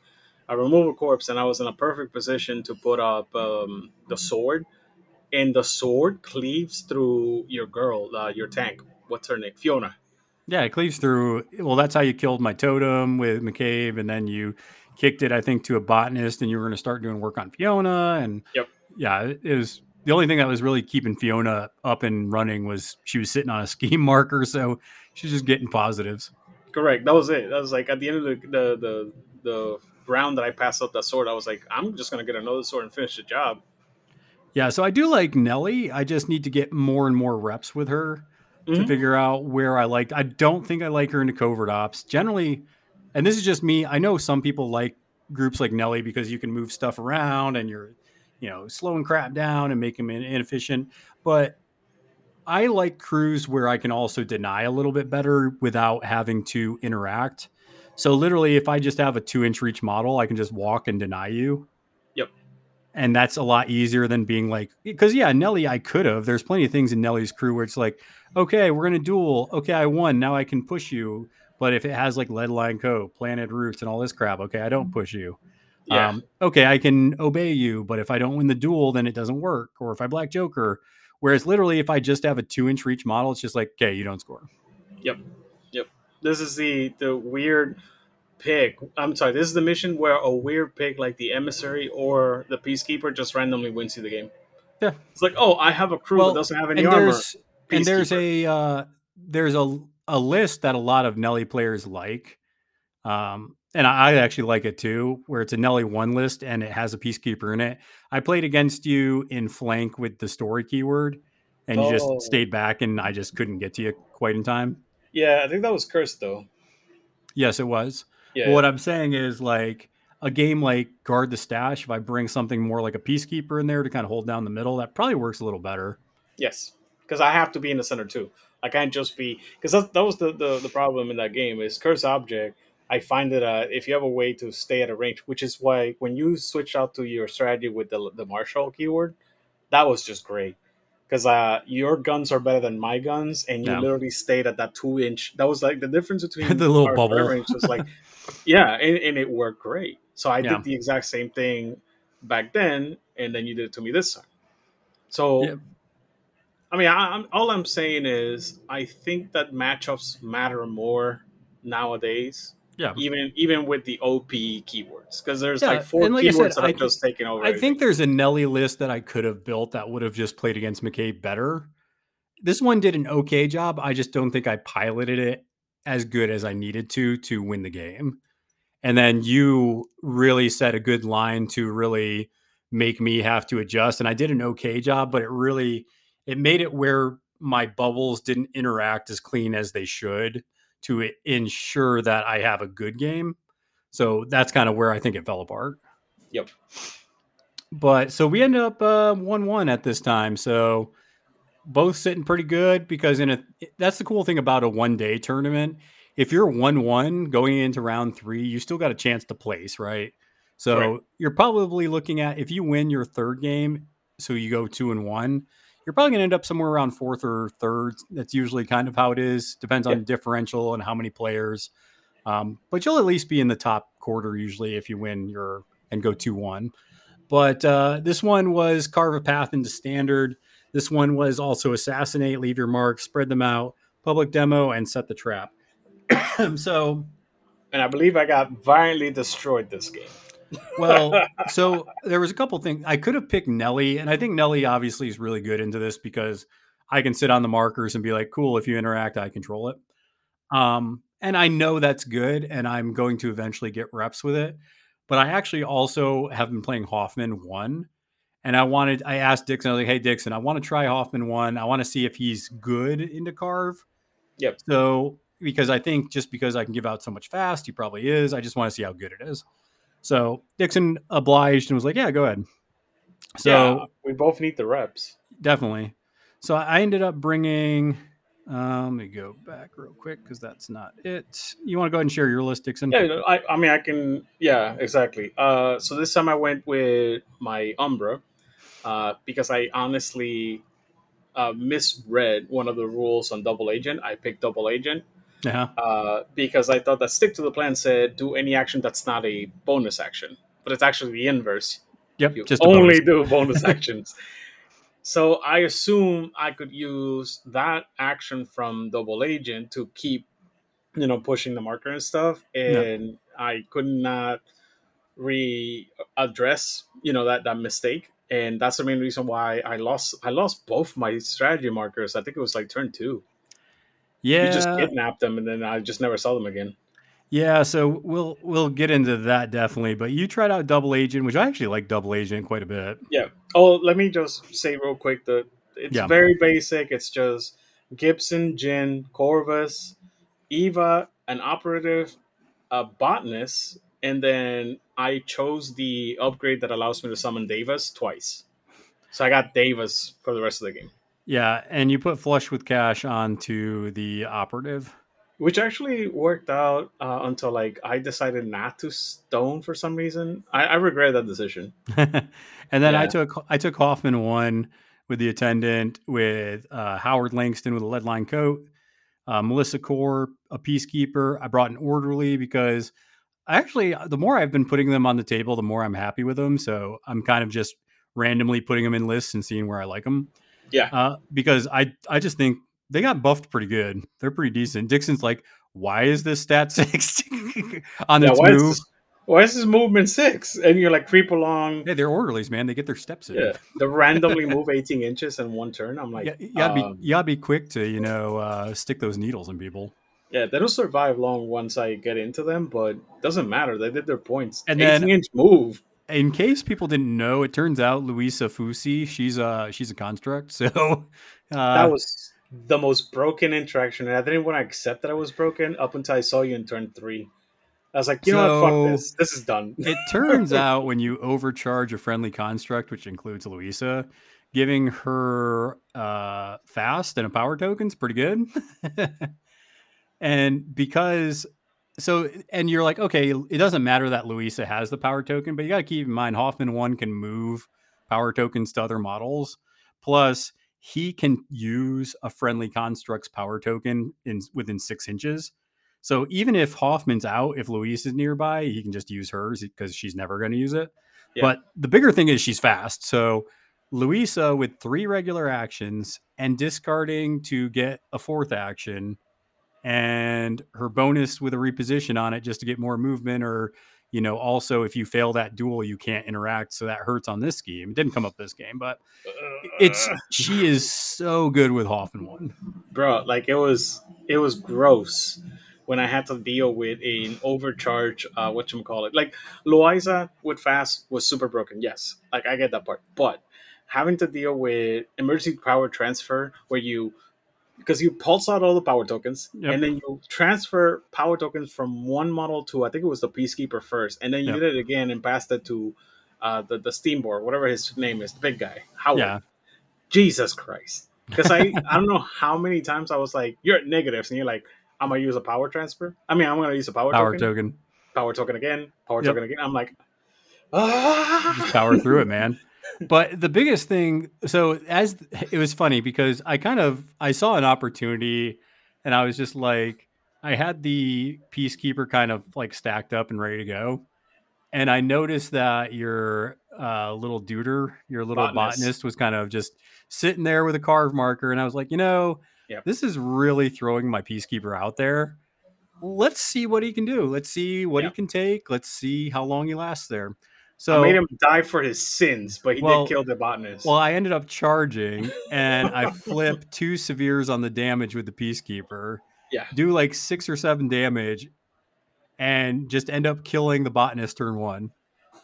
I removed a corpse, and I was in a perfect position to put up um, the sword. And the sword cleaves through your girl, uh, your tank. What's her name? Fiona.
Yeah, it cleaves through. Well, that's how you killed my totem with McCabe, and then you kicked it, I think, to a botanist, and you were going to start doing work on Fiona. And
Yep.
yeah, it was the only thing that was really keeping Fiona up and running was she was sitting on a scheme marker, so she's just getting positives.
Correct. That was it. That was like at the end of the the the, the round that I passed up that sword. I was like, I'm just gonna get another sword and finish the job.
Yeah, so I do like Nellie. I just need to get more and more reps with her to
Mhm.
figure out where I like. I don't think I like her into covert ops. Generally, and this is just me. I know some people like groups like Nellie because you can move stuff around and you're, you know, slowing crap down and making them inefficient. But I like crews where I can also deny a little bit better without having to interact. So literally, if I just have a two inch reach model, I can just walk and deny you.
Yep.
And that's a lot easier than being like, because yeah, Nellie, I could have. There's plenty of things in Nellie's crew where it's like, okay, we're gonna duel. Okay, I won. Now I can push you. But if it has like lead line co, planted roots, and all this crap, okay, I don't push you.
Yeah.
Um, okay, I can obey you, but if I don't win the duel, then it doesn't work. Or if I black Joker, whereas literally, if I just have a two inch reach model, it's just like, okay, you don't score. Yep, yep.
This is the the weird pick. I'm sorry. This is the mission where a weird pick like the emissary or the peacekeeper just randomly wins you the game.
Yeah.
It's like, oh, I have a crew
Well,
that doesn't have any armor.
And there's a uh, there's a a list that a lot of Nellie players like, um, and I I actually like it too, where it's a Nellie one list and it has a peacekeeper in it. I played against you in flank with the story keyword, and you
Oh.
just stayed back, and I just couldn't get to you quite in time.
Yeah, I think that was cursed though.
Yes, it was.
Yeah.
But what I'm saying is like a game like guard the stash. If I bring something more like a peacekeeper in there to kind of hold down the middle, that probably works a little better.
Yes, because I have to be in the center too. I can't just be because that, that was the, the the problem in that game is curse object. I find that uh, if you have a way to stay at a range, which is why when you switch out to your strategy with the the marshal keyword, that was just great because uh, your guns are better than my guns, and you
Yeah.
literally stayed at that two inch. That was like the difference between
The little bubble.
range was like, yeah, and, and it worked great. So I
Yeah.
did the exact same thing back then, and then you did it to me this time. So.
Yeah.
I mean, I, I'm, all I'm saying is, I think that matchups matter more nowadays,
Yeah.
even even with the OP keywords, because there's
Yeah,
like four
and like
keywords
said,
that
I
are just taking over.
I
everything.
think there's a Nellie list that I could have built that would have just played against McCabe better. This one did an okay job. I just don't think I piloted it as good as I needed to to win the game. And then you really set a good line to really make me have to adjust. And I did an okay job, but it really it made it where my bubbles didn't interact as clean as they should to ensure that I have a good game. So that's kind of where I think it fell apart.
Yep.
But so we ended up uh, one one at this time. So both sitting pretty good because in a that's the cool thing about a one day tournament. If you're one one going into round three, you still got a chance to place, right? So
Right.
you're probably looking at if you win your third game, so you go two and one, you're probably gonna end up somewhere around fourth or third. That's usually kind of how it is. Depends on
Yeah.
differential and how many players. Um, but you'll at least be in the top quarter usually if you win your and go two one. But uh, this one was carve a path into standard. This one was also assassinate, leave your mark, spread them out, public demo, and set the trap. so,
and I believe I got violently destroyed this game.
Well, so there was a couple things I could have picked Nellie, and I think Nellie obviously is really good into this because I can sit on the markers and be like, "Cool, if you interact, I control it." Um, and I know that's good, and I'm going to eventually get reps with it. But I actually also have been playing Hoffman one, and I wanted. I asked Dixon, I was like, "Hey, Dixon, I want to try Hoffman one. I want to see if he's good into carve."
Yep.
So because I think just because I can give out so much fast, he probably is. I just want to see how good it is. So Dixon obliged and was like, "Yeah, go ahead." So
yeah, we both need the reps.
definitely. So I ended up bringing. Um, let me go back real quick because that's not it. You want to go ahead and share your list, Dixon?
Yeah, I, I mean, I can. Yeah, exactly. Uh, so this time I went with my Umbra uh, because I honestly uh, misread one of the rules on Double Agent. I picked Double Agent
Yeah.
uh, because I thought that Stick to the Plan said do any action that's not a bonus action, but it's actually the inverse.
Yep.
You
Just
only
bonus.
do bonus actions. So I assume I could use that action from Double Agent to keep, you know, pushing the marker and stuff, and I could not re-address, you know, that that mistake, and that's the main reason why I lost. I lost both my strategy markers. I think it was like turn two.
Yeah.
You just kidnapped them, and then I just never saw them again.
Yeah, so we'll we'll get into that definitely. But you tried out Double Agent, which I actually like Double Agent quite a bit. Yeah.
Oh, let me just say real quick that it's
Yeah.
very basic. It's just Gibson, Jin, Corvus, Eva, an operative, a botanist, and then I chose the upgrade that allows me to summon Davis twice. So I got Davis for the rest of the game,
Yeah, and you put Flush with Cash onto the operative.
which actually worked out uh, until like I decided not to stone for some reason. I, I regret that decision.
and then I took I took Hoffman one with the attendant, with uh, Howard Langston with a lead line coat, uh, Melissa Core, a peacekeeper. I brought an orderly because I actually the more I've been putting them on the table, the more I'm happy with them. So I'm kind of just randomly putting them in lists and seeing where I like them.
Yeah.
uh, because I I just think they got buffed pretty good. They're pretty decent. Dixon's like, why is this stat six on
Yeah,
its
why is,
move?
this, why is this movement six? And you're like creep along.
Hey, they're orderlies, man. They get their steps in.
Yeah, they randomly move 18 inches in one turn. I'm like,
Yeah, you gotta
um,
be you gotta be quick to you know uh, stick those needles in people.
yeah, they don't survive long once I get into them, but doesn't matter. They did their points.
And
18
then-
inch move.
In case people didn't know, it turns out Luisa Fusi she's a she's a construct. So uh,
That was the most broken interaction, and I didn't want to accept that I was broken up until I saw you in turn three. I was like, you know what? Fuck this. This is done.
it turns out when you overcharge a friendly construct, which includes Luisa, giving her uh, fast and a power token's pretty good. and because so and you're like, okay, it doesn't matter that Luisa has the power token, but you gotta keep in mind Hoffman one can move power tokens to other models. Plus, he can use a friendly construct's power token in within six inches. So even if Hoffman's out, if Luis is nearby, he can just use hers because she's never going to use it.
Yeah.
But the bigger thing is she's fast. So Luisa with three regular actions and discarding to get a fourth action, and her bonus with a reposition on it just to get more movement, or you know, also if you fail that duel, you can't interact. So that hurts on this scheme. It didn't come up this game, but it's she is so good with Hoffman one.
bro like it was it was gross when i had to deal with an overcharge uh what you call it like loiza with fast was super broken yes like i get that part but having to deal with emergency power transfer where you because you pulse out all the power tokens
Yep.
and then you transfer power tokens from one model to i think it was the peacekeeper first and then you
Yep.
did it again and passed it to uh the, the steamboard whatever his name is the big guy howard
Yeah.
Jesus Christ. Because I, I don't know how many times I was like, you're at negatives, and you're like, I'm gonna use a power transfer. I mean, I'm gonna use a power,
Power
token,
token.
power token again, power
Yep.
token again. I'm like, ah,
just power through it, man. But the biggest thing, so as it was funny because I kind of I saw an opportunity, and I was just like, I had the peacekeeper kind of like stacked up and ready to go, and I noticed that your uh, little duder, your little
Botanist.
botanist. was kind of just sitting there with a carve marker, and I was like, you know,
Yep.
this is really throwing my peacekeeper out there. Let's see what he can do. Let's see what
Yeah.
he can take. Let's see how long he lasts there. So
I made him die for his sins, but he
Well-
did kill the botanist.
well, I ended up charging and I flip two severes on the damage with the peacekeeper.
Yeah.
Do like six or seven damage and just end up killing the botanist turn one.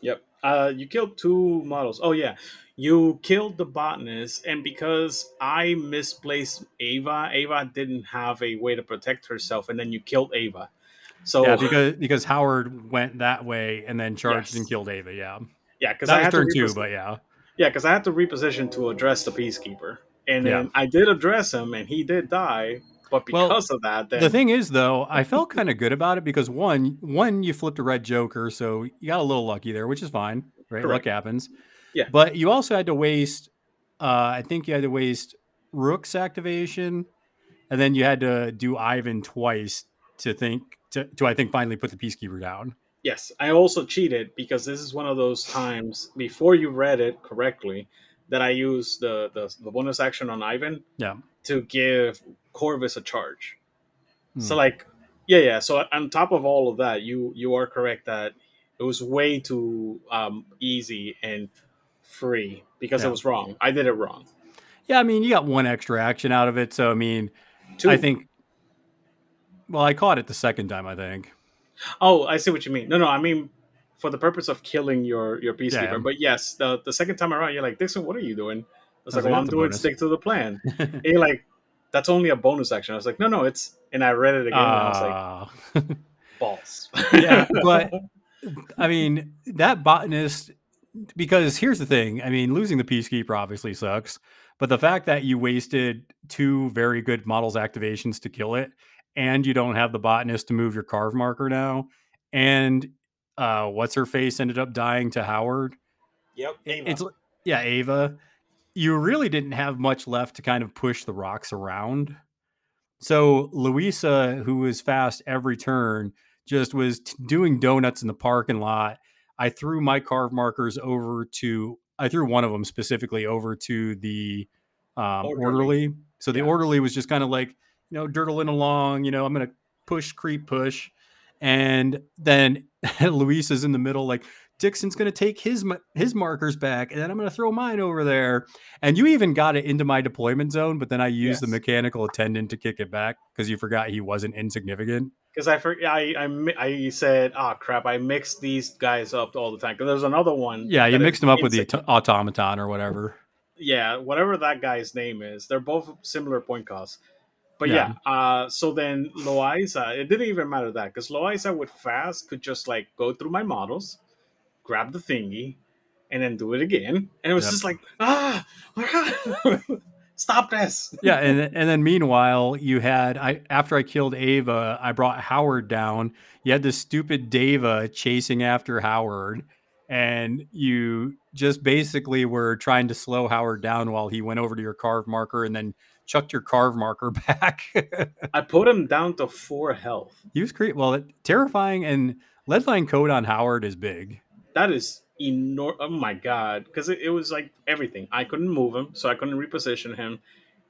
Yep. Uh, you killed two models. Oh yeah, you killed the botanist, and because I misplaced Ava, Ava didn't have a way to protect herself, and then you killed Ava. So
Yeah, because because Howard went that way and then charged
Yes.
and killed Ava. Yeah.
yeah, because I had to
turn two, but yeah.
Yeah, because I had to reposition to address the peacekeeper, and
Yeah.
then I did address him, and he did die. But
Well,
because of that, then
The thing is, though, I felt kind of good about it because one, one, you flipped a red Joker, so you got a little lucky there, which is fine, right?
Correct.
Luck happens.
Yeah.
But you also had to waste. Uh, I think you had to waste Rook's activation, and then you had to do Ivan twice to think to, to I think finally put the Peacekeeper down.
yes, I also cheated because this is one of those times before you read it correctly that I used the the, the bonus action on Ivan
Yeah.
to give Corvus a charge. So
Hmm.
like, yeah, yeah. So on top of all of that, you you are correct that it was way too um, easy and free because
Yeah.
it was wrong. I did it wrong.
Yeah, I mean, you got one extra action out of it, so I mean,
Two.
I think. Well, I caught it the second time. I think.
Oh, I see what you mean. No, no, I mean for the purpose of killing your your peacekeeper.
Yeah.
But yes, the the second time around, you're like Dixon, what are you doing? I was
I was
like, well, I'm doing
bonus."
stick to the plan. and you're like, that's only a bonus action. I was like, no, no, it's. And I read it again. and I was like,
Ah.
balls.
yeah, but I mean that botanist because here's the thing. I mean, losing the peacekeeper obviously sucks, but the fact that you wasted two very good models activations to kill it, and you don't have the botanist to move your carve marker now, and uh, what's her face ended up dying to Howard.
yep.
It- It's yeah, Ava. You really didn't have much left to kind of push the rocks around. So Louisa, who was fast every turn, just was t- doing donuts in the parking lot. I threw my carve markers over to. I threw one of them specifically over to the um,
Orderly.
orderly. So the
Yeah.
orderly was just kind of like you know dirtling along. You know, I'm gonna push, creep, push, and then Luis is in the middle, like Dixon's going to take his his markers back, and then I'm going to throw mine over there. And you even got it into my deployment zone, but then I used the mechanical attendant to kick it back because you forgot he wasn't insignificant.
because I, for, I I I said, oh crap, I mixed these guys up all the time. Because there's another one.
Yeah, you mixed him up with the automaton or whatever.
yeah, whatever that guy's name is. They're both similar point costs. But yeah, uh, so then Loaiza, it didn't even matter that because Loaiza with fast could just like go through my models, grab the thingy, and then do it again. And it was
Yep.
just like, ah, stop this.
yeah, and and then meanwhile, you had I after I killed Ava, I brought Howard down. You had this stupid Dava chasing after Howard, and you just basically were trying to slow Howard down while he went over to your carve marker and then chucked your carve marker back.
I put him down to four health.
he was great. Well, it- terrifying and leadline coat on Howard is big.
That is enormous. Oh my god, because it, it was like everything. I couldn't move him, so I couldn't reposition him,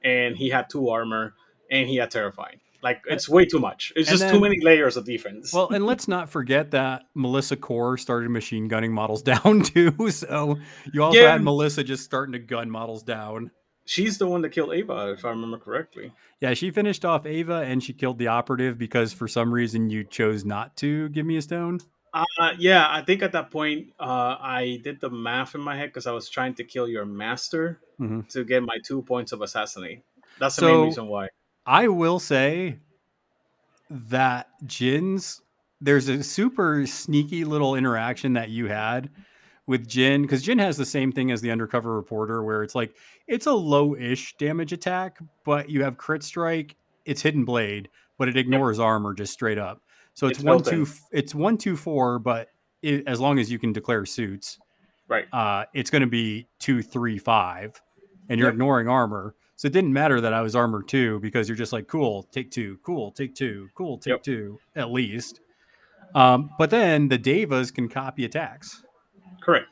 and he had two armor, and he had terrifying. Like it's way too much. It's just too many layers of defense.
Well, and let's not forget that Melissa Core started machine gunning models down too. So you also
Yeah.
had Melissa just starting to gun models down.
She's the one that killed Ava, if I remember correctly.
Yeah, she finished off Ava and she killed the operative because for some reason you chose not to give me a stone.
Uh, yeah, I think at that point, uh, I did the math in my head because I was trying to kill your master
Mhm.
to get my two points of assassinate. That's the
So-
main reason why.
I will say that Jin's there's a super sneaky little interaction that you had with Jin because Jin has the same thing as the undercover reporter where it's like it's a low-ish damage attack, but you have crit strike, it's hidden blade, but it ignores armor just straight up. So it's,
It's
one two it's one two four, but it, as long as you can declare suits,
Right.
uh, it's going to be two, three, five, and you're
Yep.
ignoring armor. So it didn't matter that I was armor two because you're just like, cool, take two, cool, take two, cool, take
Yep.
two, at least. Um, but then the Devas can copy attacks.
Correct.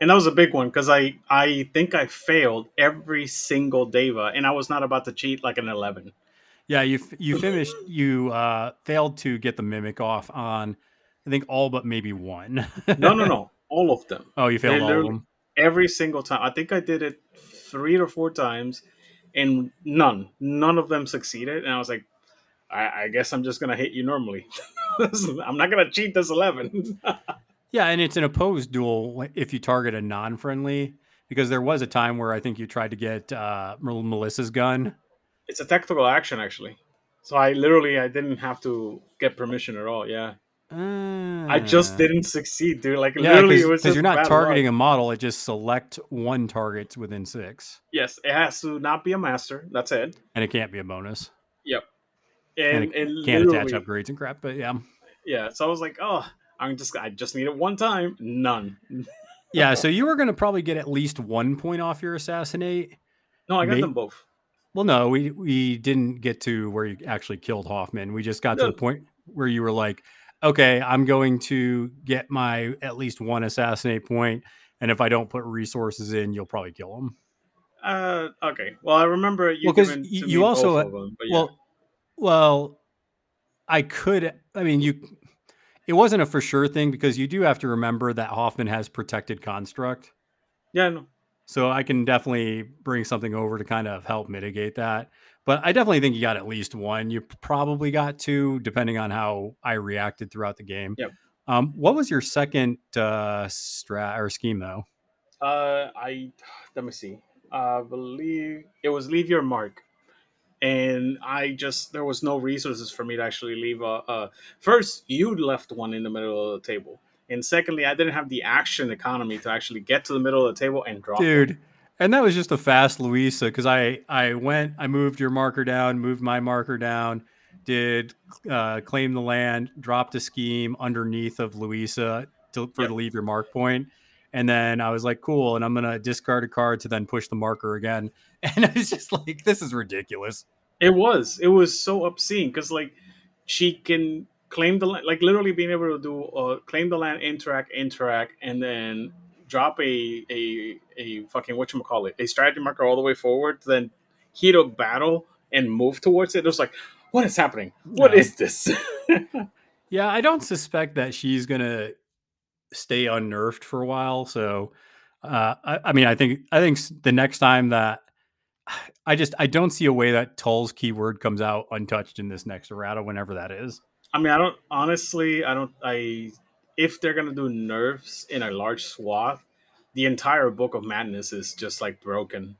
And that was a big one because I, I think I failed every single Deva, and I was not about to cheat like an 11.
Yeah, you you finished. You uh, failed to get the mimic off on, I think all but maybe one.
No, no, no. All of them.
oh, you failed all of them.
Every single time. I think I did it three or four times, and none, none of them succeeded. And I was like, I, I guess I'm just gonna hit you normally. I'm not gonna cheat this 11.
Yeah, and it's an opposed duel if you target a non-friendly. Because there was a time where I think you tried to get uh, Melissa's gun.
it's a tactical action actually. So I literally I didn't have to get permission at all. Yeah, I just
Ah.
didn't succeed, dude. Like
Yeah,
literally, it was
because you're not targeting
luck.
a model; it just select one target within six,
Yes, it has to not be a master. That's it.
and it can't be a bonus.
Yep. and,
And
and,
Can't attach upgrades and crap, but yeah.
Yeah, so I was like, oh, I'm just I just need it one time. None.
Yeah, so you were going to probably get at least one point off your assassinate.
No, I got
Mate-
them both.
Well, no, we we didn't get to where you actually killed Hoffman. We just got to the point where you were like, okay, I'm going to get my at least one assassinate point, and if I don't put resources in, you'll probably kill him.
Uh, okay. Well, I remember you
Well, 'cause
giving
y-
to
you also,
them, yeah.
Well, well, I could. I mean, you. It wasn't a for sure thing because you do have to remember that Hoffman has protected construct.
yeah, no.
So I can definitely bring something over to kind of help mitigate that. But I definitely think you got at least one. You probably got two, depending on how I reacted throughout the game.
Yep.
Um, what was your second uh, strat or scheme though?
Uh, I let me see. I believe it was leave your mark, and I just there was no resources for me to actually leave a. a first, you left one in the middle of the table, and secondly, I didn't have the action economy to actually get to the middle of the table and drop. it.
Dude. And that was just a fast Luisa because I I went I moved your marker down, moved my marker down, did uh, claim the land, dropped a scheme underneath of Luisa to, for
Yep.
to leave your mark point, and then I was like, cool, and I'm gonna discard a card to then push the marker again, and I was just like, this is ridiculous.
It was. It was so obscene because like she can claim the land, like literally being able to do uh, claim the land, interact, interact, and then drop a a a fucking what you call it, a strategy marker all the way forward, then heat up battle and move towards it. It was like, what is happening? What
Yeah.
is this?
Yeah, I don't suspect that she's gonna stay unnerved for a while. So, uh, I, I mean, I think I think the next time that I just I don't see a way that Tull's keyword comes out untouched in this next errata, whenever that is.
I mean, I don't honestly. I don't. I if they're gonna do nerfs in a large swath, the entire book of madness is just like broken.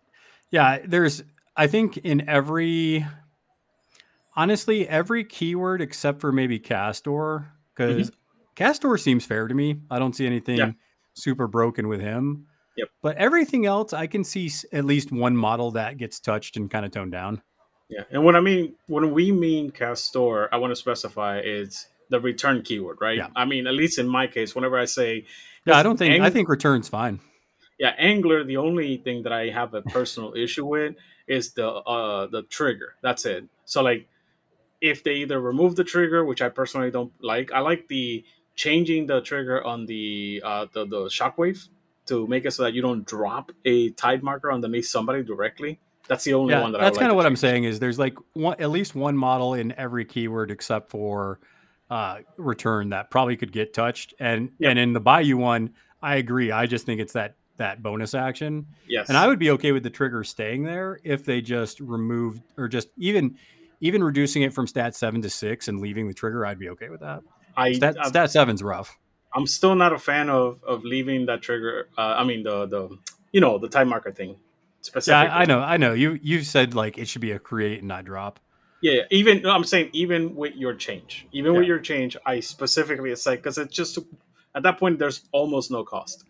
Yeah, there's I think in every honestly every keyword except for maybe Castor because Castor seems fair to me. I don't see anything
Yeah.
super broken with him.
Yep.
But everything else, I can see at least one model that gets touched and kind of toned down.
Yeah, and when I mean when we mean castor, I want to specify it's the return keyword, right?
Yeah.
I mean, at least in my case, whenever I say
Yeah, I don't think I think return's fine.
yeah, angler, the only thing that I have a personal issue with is the uh the trigger. That's it. So like if they either remove the trigger, which I personally don't like, I like the changing the trigger on the uh the, the shockwave to make it so that you don't drop a tide marker underneath somebody directly. That's the only
Yeah,
one that
that's kind of what
to
I'm saying. Is there's like one at least one model in every keyword except for uh, return that probably could get touched. And
Yep.
and in the Bayou one, I agree. I just think it's that that bonus action,
Yes.
and I would be okay with the trigger staying there if they just removed or just even even reducing it from stat seven to six and leaving the trigger. I'd be okay with that.
I,
Stat,
I-
stat seven's rough.
I'm still not a fan of of leaving that trigger. Uh, I mean the the you know the time marker thing.
Yeah, I, I know. I know. You you said like it should be a create and not drop.
Yeah, yeah. even I'm saying even with your change, even with your change, I specifically it's like because it's just at that point there's almost no cost.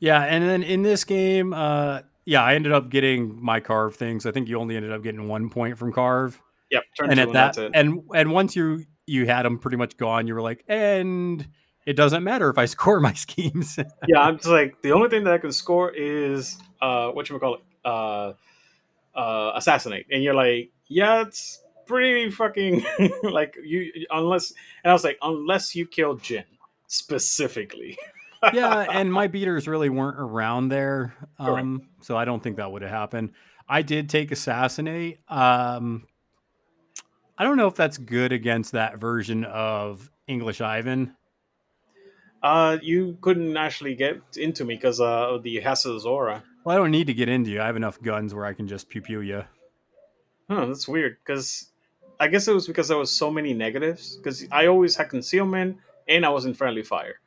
Yeah, and then in this game, uh, yeah, I ended up getting my carve things. I think you only ended up getting one point from carve,
Yep, turn
and at
and
that,
that's it.
and and once you you had them pretty much gone, you were like, and it doesn't matter if I score my schemes.
yeah, I'm just like the only thing that I can score is uh what you would call it uh uh assassinate, and you're like, yeah, it's pretty fucking like you unless and I was like unless you kill Jin specifically.
yeah, and my beaters really weren't around there, um, so I don't think that would have happened. I did take assassinate. Um, I don't know if that's good against that version of English Ivan.
Uh, you couldn't actually get into me because uh, of the Hassel Aura.
Well, I don't need to get into you. I have enough guns where I can just pew pew you.
Huh, that's weird. Because I guess it was because there was so many negatives. Because I always had concealment and I was in friendly fire,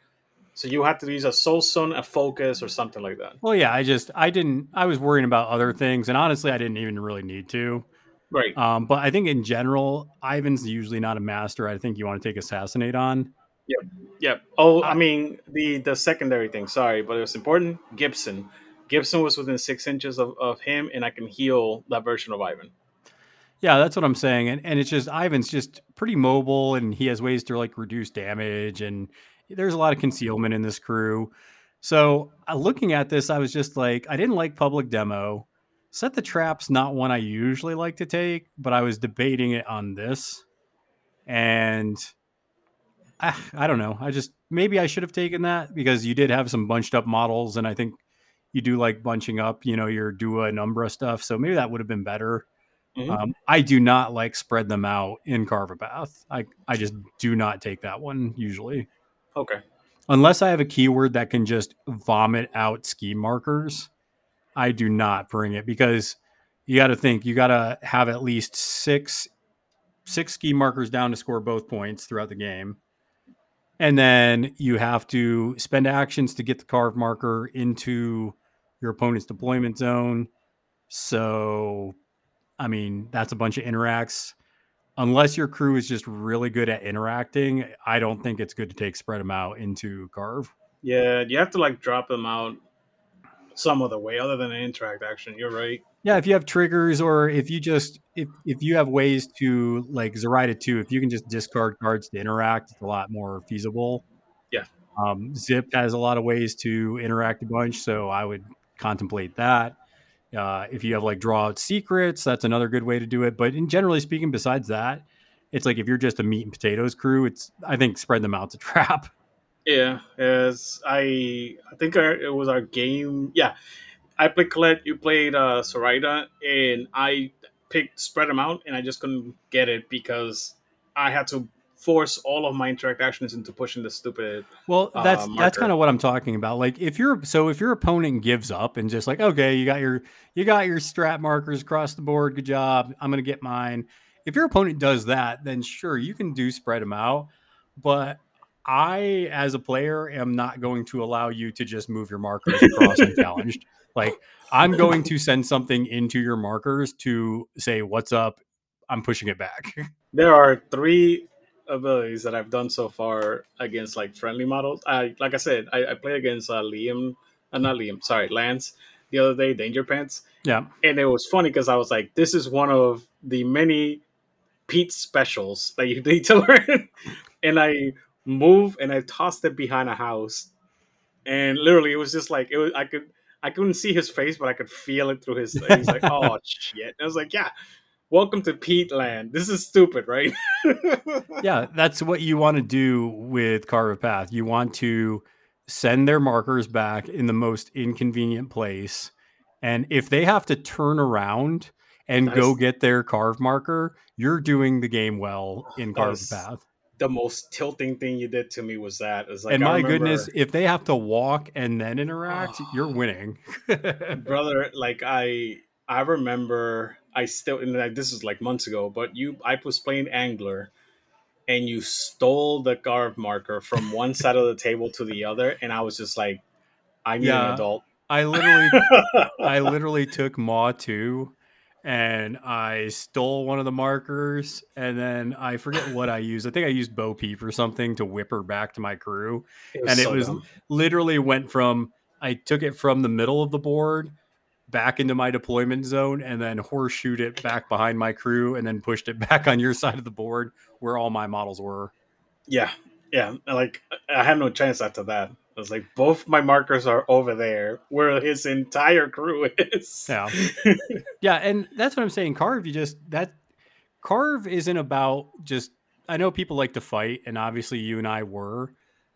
so you had to use a soul stone, a focus, or something like that.
Well, yeah, I just I didn't. I was worrying about other things, and honestly, I didn't even really need to.
Right.
Um, but I think in general, Ivan's usually not a master. I think you want to take assassinate on.
Yep. Yep. Oh,
Uh,
I mean the the secondary thing. Sorry, but it was important. Gibson. Gibson was within six inches of, of him, and I can heal that version of Ivan.
Yeah, that's what I'm saying. And and it's just Ivan's just pretty mobile and he has ways to like reduce damage and there's a lot of concealment in this crew. So uh, looking at this, I was just like, I didn't like public demo. Set the traps, not one I usually like to take, but I was debating it on this. And I, I don't know. I just maybe I should have taken that because you did have some bunched up models, and I think you do like bunching up, you know, your Dua and Umbra stuff. So maybe that would have been better.
Mhm.
Um, I do not like spread them out in Carve a Path. I, I just do not take that one usually.
Okay.
Unless I have a keyword that can just vomit out scheme markers, I do not bring it because you got to think you got to have at least six six scheme markers down to score both points throughout the game. And then you have to spend actions to get the carve marker into your opponent's deployment zone. So, I mean, that's a bunch of interacts. Unless your crew is just really good at interacting, I don't think it's good to take spread them out into carve.
Yeah, you have to like drop them out some other way other than an interact action. You're right.
Yeah, if you have triggers or if you just if if you have ways to like Zoraida too, if you can just discard cards to interact, it's a lot more feasible.
Yeah.
Um, Zipp has a lot of ways to interact a bunch, so I would contemplate that. Uh, if you have like draw out secrets, that's another good way to do it. But in generally speaking, besides that, it's like if you're just a meat and potatoes crew, it's I think spread them out's a trap.
Yeah, as I I think our, it was our game. Yeah, I played Colette. You played uh, Zoraida, and I picked spread them out, and I just couldn't get it because I had to force all of my interactions into pushing the stupid.
Well,
uh,
that's that's kind of what I'm talking about. Like if you're so if your opponent gives up and just like, okay, you got your you got your strat markers across the board, good job. I'm gonna get mine. If your opponent does that, then sure you can do spread them out. But I, as a player, am not going to allow you to just move your markers across unchallenged. Like I'm going to send something into your markers to say, "What's up?" I'm pushing it back.
There are three abilities that I've done so far against like friendly models. I like I said, I, I played against uh, Liam, uh, not Liam, sorry, Lance the other day, Danger Pants.
yeah,
and it was funny because I was like, "This is one of the many Pete specials that you need to learn." and I moved and I tossed it behind a house, and literally, it was just like it was. I could I couldn't see his face, but I could feel it through his. He's like, "Oh shit!" And I was like, "Yeah." Welcome to Pete Land. This is stupid, right?
yeah, that's what you want to do with Carve a Path. You want to send their markers back in the most inconvenient place. And if they have to turn around and go get their carve marker, you're doing the game well in Carve
Nice.
Path.
The most tilting thing you did to me was that. It's like,
and my
remember-
goodness, if they have to walk and then interact, you're winning.
brother like i i remember i still and like this is like months ago but you i was playing angler and you stole the carve marker from one side of the table to the other and i was just like i need
Yeah.
an adult
I literally I literally took Mah 2 and I stole one of the markers and then I forget what I used. I think I used Bo Peep or something to whip her back to my crew. and it was
dumb.
literally went from I took it from the middle of the board back into my deployment zone and then horseshoed it back behind my crew and then pushed it back on your side of the board where all my models were.
yeah yeah like i had no chance after that i was like both my markers are over there where his entire crew is
Yeah. Yeah, and that's what I'm saying. Carve, you just that carve isn't about just. I know people like to fight, and obviously you and I were.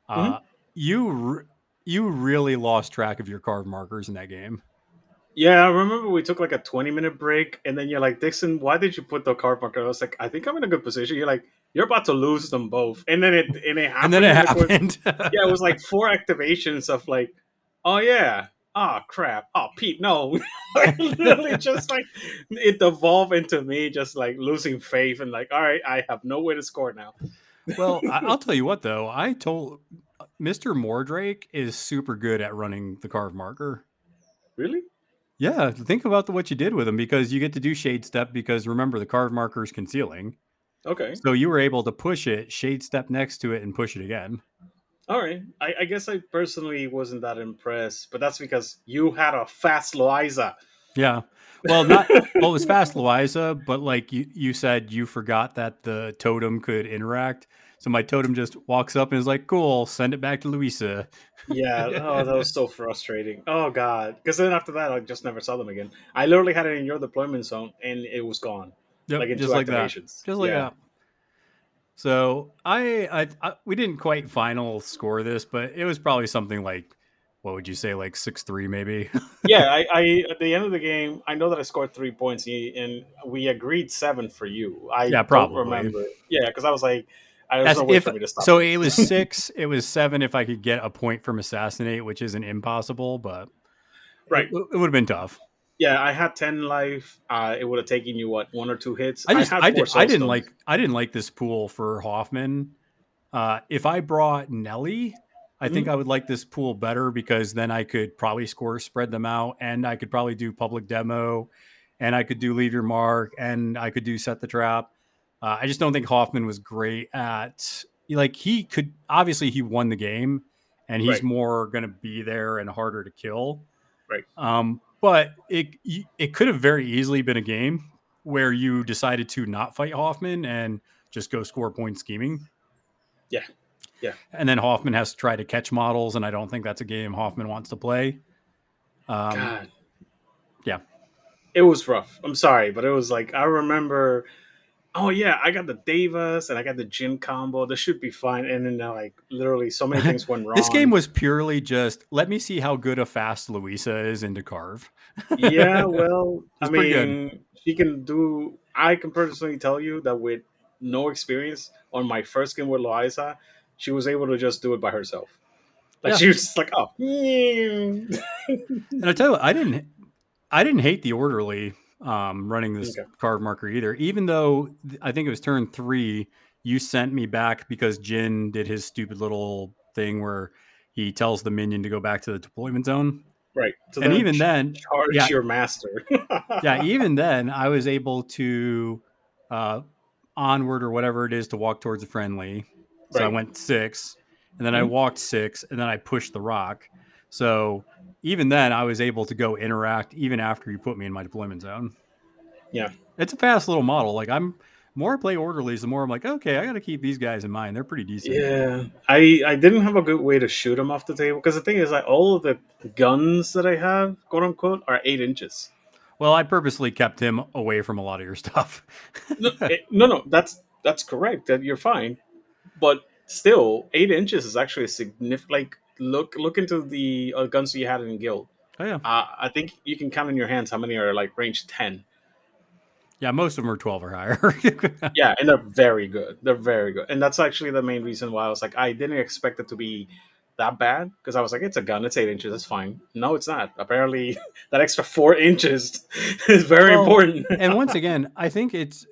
Uh, You you really lost track of your carve markers in that game.
Yeah, I remember we took like a 20 minute break, and then you're like, Dixon, why did you put the carve marker? I was like, I think I'm in a good position. You're like, you're about to lose them both. And then it and it happened.
and then it happened.
yeah, it was like four activations of like, oh yeah, oh crap, oh Pete, no. like, literally just like it devolved into me just like losing faith and like, all right, I have no way to score now.
well, I'll tell you what though. I told uh, Mr. Mordrake is super good at running the carve marker.
Really?
Yeah, think about the, what you did with them because you get to do shade step because remember the carve marker is concealing.
Okay.
So you were able to push it, shade step next to it, and push it again.
All right. I, I guess I personally wasn't that impressed, but that's because you had a fast Loiza.
Yeah. Well, not well. It was fast, Loiza, but like you, you said, you forgot that the totem could interact. So my totem just walks up and is like, "Cool, send it back to Louisa."
Yeah, oh, that was so frustrating. Oh god, because then after that, I just never saw them again. I literally had it in your deployment zone, and it was gone.
Yep,
like in
just
two
like that. Just like
yeah.
that. So I, I, I, we didn't quite final score this, but it was probably something like, what would you say, like six three maybe?
yeah, I, I at the end of the game, I know that I scored three points, and- we agreed seven for you. I
Yeah,
don't
probably.
remember. Yeah, because I was like, I was no way
if-
for me to stop.
so
it.
was six. it was seven if I could get a point from assassinate, which isn't impossible, but
Right.
it, it would have been tough.
yeah, I had ten life. Uh, it would have taken you what one or two hits.
I just
had
I,
four
did, I didn't like I didn't like this pool for Hoffman. Uh, if I brought Nellie, I think
Mm-hmm.
I would like this pool better because then I could probably score spread them out, and I could probably do public demo, and I could do leave your mark, and I could do set the trap. Uh, I just don't think Hoffman was great at like he could obviously he won the game, and he's
Right.
more going to be there and harder to kill.
Right.
Um, but it it could have very easily been a game where you decided to not fight Hoffman and just go score point scheming.
Yeah. Yeah.
And then Hoffman has to try to catch models, and I don't think that's a game Hoffman wants to play. Um,
God.
yeah.
It was rough. I'm sorry, but it was like I remember. Oh yeah, I got the Davis and I got the Jin combo. This should be fine. And then uh, like literally, so many things went wrong.
This game was purely just let me see how good a fast Louisa is into carve.
yeah, well, I
It's pretty good.
mean, she can do. I can personally tell you that with no experience on my first game with Louisa, she was able to just do it by herself. Like
Yeah.
she was just like, oh,
And I tell you, what, I didn't, I didn't hate the orderly um, running this
Okay.
carve marker either. Even though th- I think it was turn three, you sent me back because Jin did his stupid little thing where he tells the minion to go back to the deployment zone.
right. So
and even
ch-
then,
charge
yeah.
your master.
yeah, even then, I was able to uh, onward or whatever it is to walk towards a friendly. So I went six, and then I
Mhm.
walked six, and then I pushed the rock. So even then, I was able to go interact even after you put me in my deployment zone.
Yeah.
it's a fast little model. Like I'm more I play orderlies, the more I'm like, okay, I got to keep these guys in mind. They're pretty decent.
Yeah, I I didn't have a good way to shoot them off the table because the thing is, like all of the guns that I have, quote unquote, are eight inches.
Well, I purposely kept him away from a lot of your stuff.
No, eh, no, no, that's that's correct. That you're fine, but still, eight inches is actually a significant. Like look look into the uh, guns you had in guild.
oh yeah,
Uh, I think you can count in your hands how many are like range ten.
yeah. Most of them are twelve or higher.
Yeah, and they're very good. They're very good, and that's actually the main reason why I was like, I didn't expect it to be that bad because I was like, it's a gun, it's eight inches, it's fine. No, it's not. Apparently, that extra four inches is very
Well,
important.
and once again, I think it's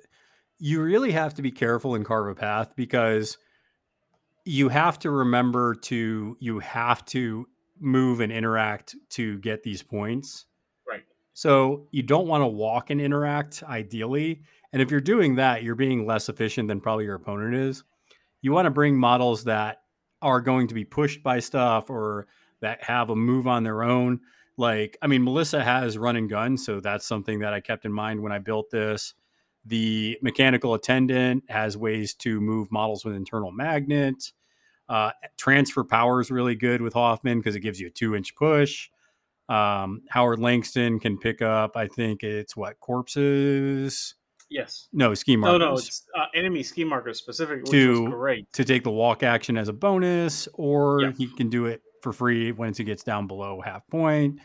you really have to be careful in carve a path because you have to remember to you have to move and interact to get these points.
Right.
So you don't want to walk and interact ideally. And if you're doing that, you're being less efficient than probably your opponent is. You want to bring models that are going to be pushed by stuff or that have a move on their own. Like, I mean, Melissa has run and gun, so that's something that I kept in mind when I built this. The mechanical attendant has ways to move models with internal magnet. Uh, transfer power is really good with Hoffman because it gives you a two inch push. Um, Howard Langston can pick up, I think it's what corpses.
yes.
No,
scheme
markers
no, no, it's uh, enemy scheme marker specific, which
To- to take the walk action as a bonus, or
Yeah.
he can do it for free once he gets down below half point.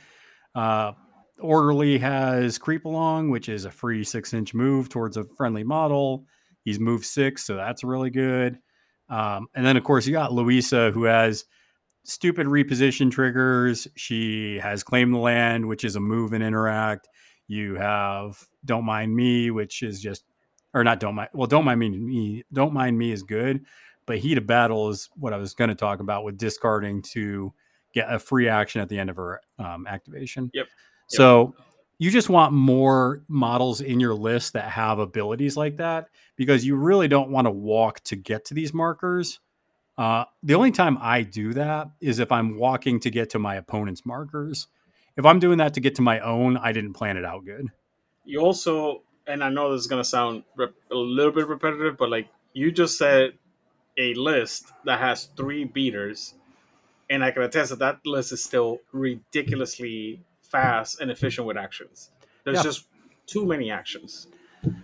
Uh, Orderly has creep along, which is a free six inch move towards a friendly model. He's moved six, so that's really good. Um, and then, of course, you got Louisa, who has stupid reposition triggers. She has claim the land, which is a move and interact. You have don't mind me, which is just or not don't mind. Well, don't mind me. me don't mind me is good, but heat of battle is what I was going to talk about with discarding to get a free action at the end of her um, activation.
Yep.
So you just want more models in your list that have abilities like that because you really don't want to walk to get to these markers. Uh, the only time I do that is if I'm walking to get to my opponent's markers. if I'm doing that to get to my own, I didn't plan it out good.
You also, and I know this is gonna sound rep- a little bit repetitive, but like you just said, a list that has three beaters, and I can attest that that list is still ridiculously fast and efficient with actions. There's
Yeah.
just too many actions.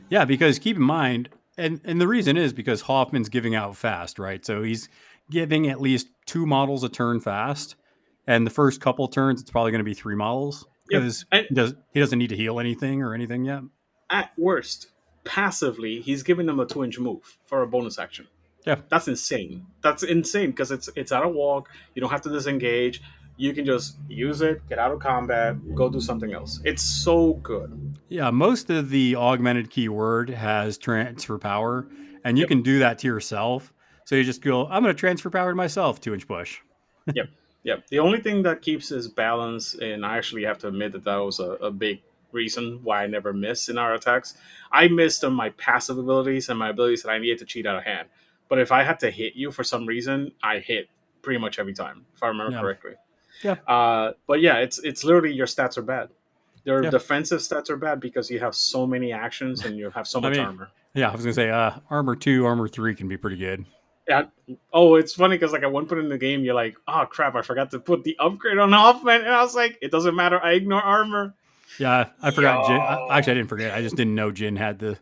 Yeah, because keep in mind, and and the reason is because Hoffman's giving out fast, right? So he's giving at least two models a turn fast, and the first couple turns it's probably going to be three models because
and-
he does he doesn't need to heal anything or anything yet.
At worst, passively, he's giving them a two inch move for a bonus action.
Yeah.
That's insane. That's insane because it's it's out of walk. You don't have to disengage. You can just use it, get out of combat, go do something else. It's so good.
Yeah, most of the augmented keyword has transfer power, and you
Yep.
can do that to yourself. So you just go, I'm going to transfer power to myself, two inch push.
Yep. Yep. The only thing that keeps his balance, and I actually have to admit that that was a, a big reason why I never miss in our attacks. I missed on my passive abilities and my abilities that I needed to cheat out of hand. But if I had to hit you for some reason, I hit pretty much every time, if I remember
Yeah.
correctly.
Yeah.
Uh, but yeah, it's it's literally your stats are bad. Your
Yeah.
defensive stats are bad because you have so many actions and you have so
I
much
mean-
armor.
Yeah, I was going to say, uh, armor two, armor three can be pretty good.
Yeah. Oh, it's funny because like at one point in the game, you're like, "Oh crap, I forgot to put the upgrade on Hoffman," and I was like, "It doesn't matter. I ignore armor."
Yeah, I forgot. Jin, I, actually, I didn't forget. I just didn't know Jin had the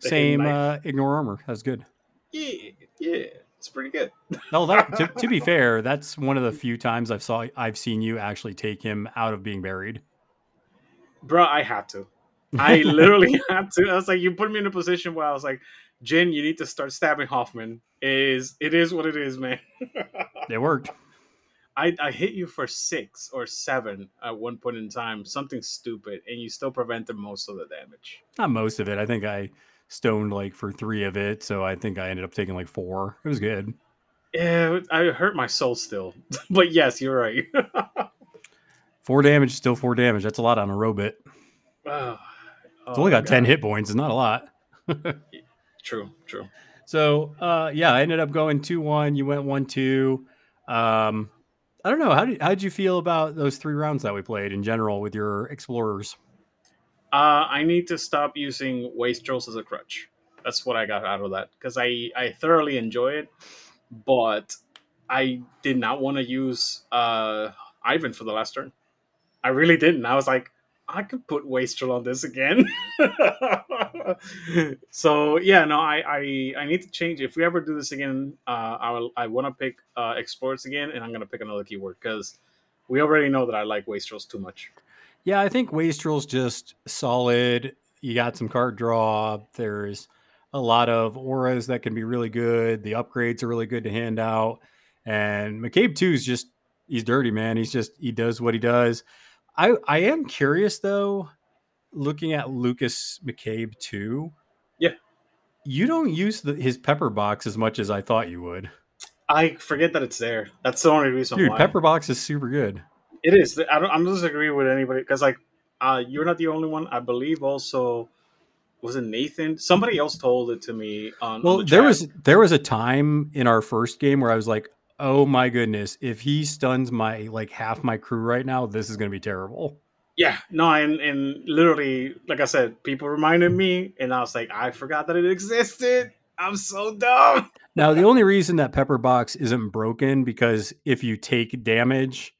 The
same uh, ignore armor. That's good.
Yeah, yeah, it's pretty good.
No, that to, to be fair, that's one of the few times I've saw I've seen you actually take him out of being buried.
Bro, I had to. I literally had to. I was like, you put me in a position where I was like, Jin, you need to start stabbing Hoffman. Is it is what it is, man.
It worked.
I, I hit you for six or seven at one point in time, something stupid, and you still prevented most of the damage.
Not most of it. I think I stoned like for three of it, so I think I ended up taking like four. It was good.
Yeah, I hurt my soul still. but yes, you're right.
Four damage, still four damage. That's a lot on a robot.
Oh,
It's only got ten hit points. It's not a lot.
True, true.
So uh, yeah, I ended up going two one. You went one two. Um, I don't know how did how did you feel about those three rounds that we played in general with your explorers?
Uh, I need to stop using wastrels as a crutch. That's what I got out of that because I I thoroughly enjoy it, but I did not want to use uh Ivan for the last turn. I really didn't. I was like, I could put wastrel on this again. so yeah, no, I, I I need to change. If we ever do this again, uh, I will, I want to pick uh, explorers again, and I'm gonna pick another keyword because we already know that I like wastrels too much.
Yeah, I think Wastrel's just solid. You got some card draw. There's a lot of auras that can be really good. The upgrades are really good to hand out. And McCabe 2 is just he's dirty, man. He's just he does what he does. I I am curious though, looking at Lucas McCabe 2.
Yeah.
You don't use the, his pepper box as much as I thought you would.
I forget that it's there. That's the only reason
Dude,
why.
pepper box is super good.
It is. I don't. I'm disagree with anybody because like, uh, you're not the only one. I believe also was it Nathan? Somebody else told it to me on. on
Well,
the
there was there was a time in our first game where I was like, "Oh my goodness, if he stuns my like half my crew right now, this is going to be terrible."
Yeah, no, and and literally, like I said, people reminded me, and I was like, I forgot that it existed. I'm so dumb.
Now, the only reason that pepper box isn't broken because if you take damage,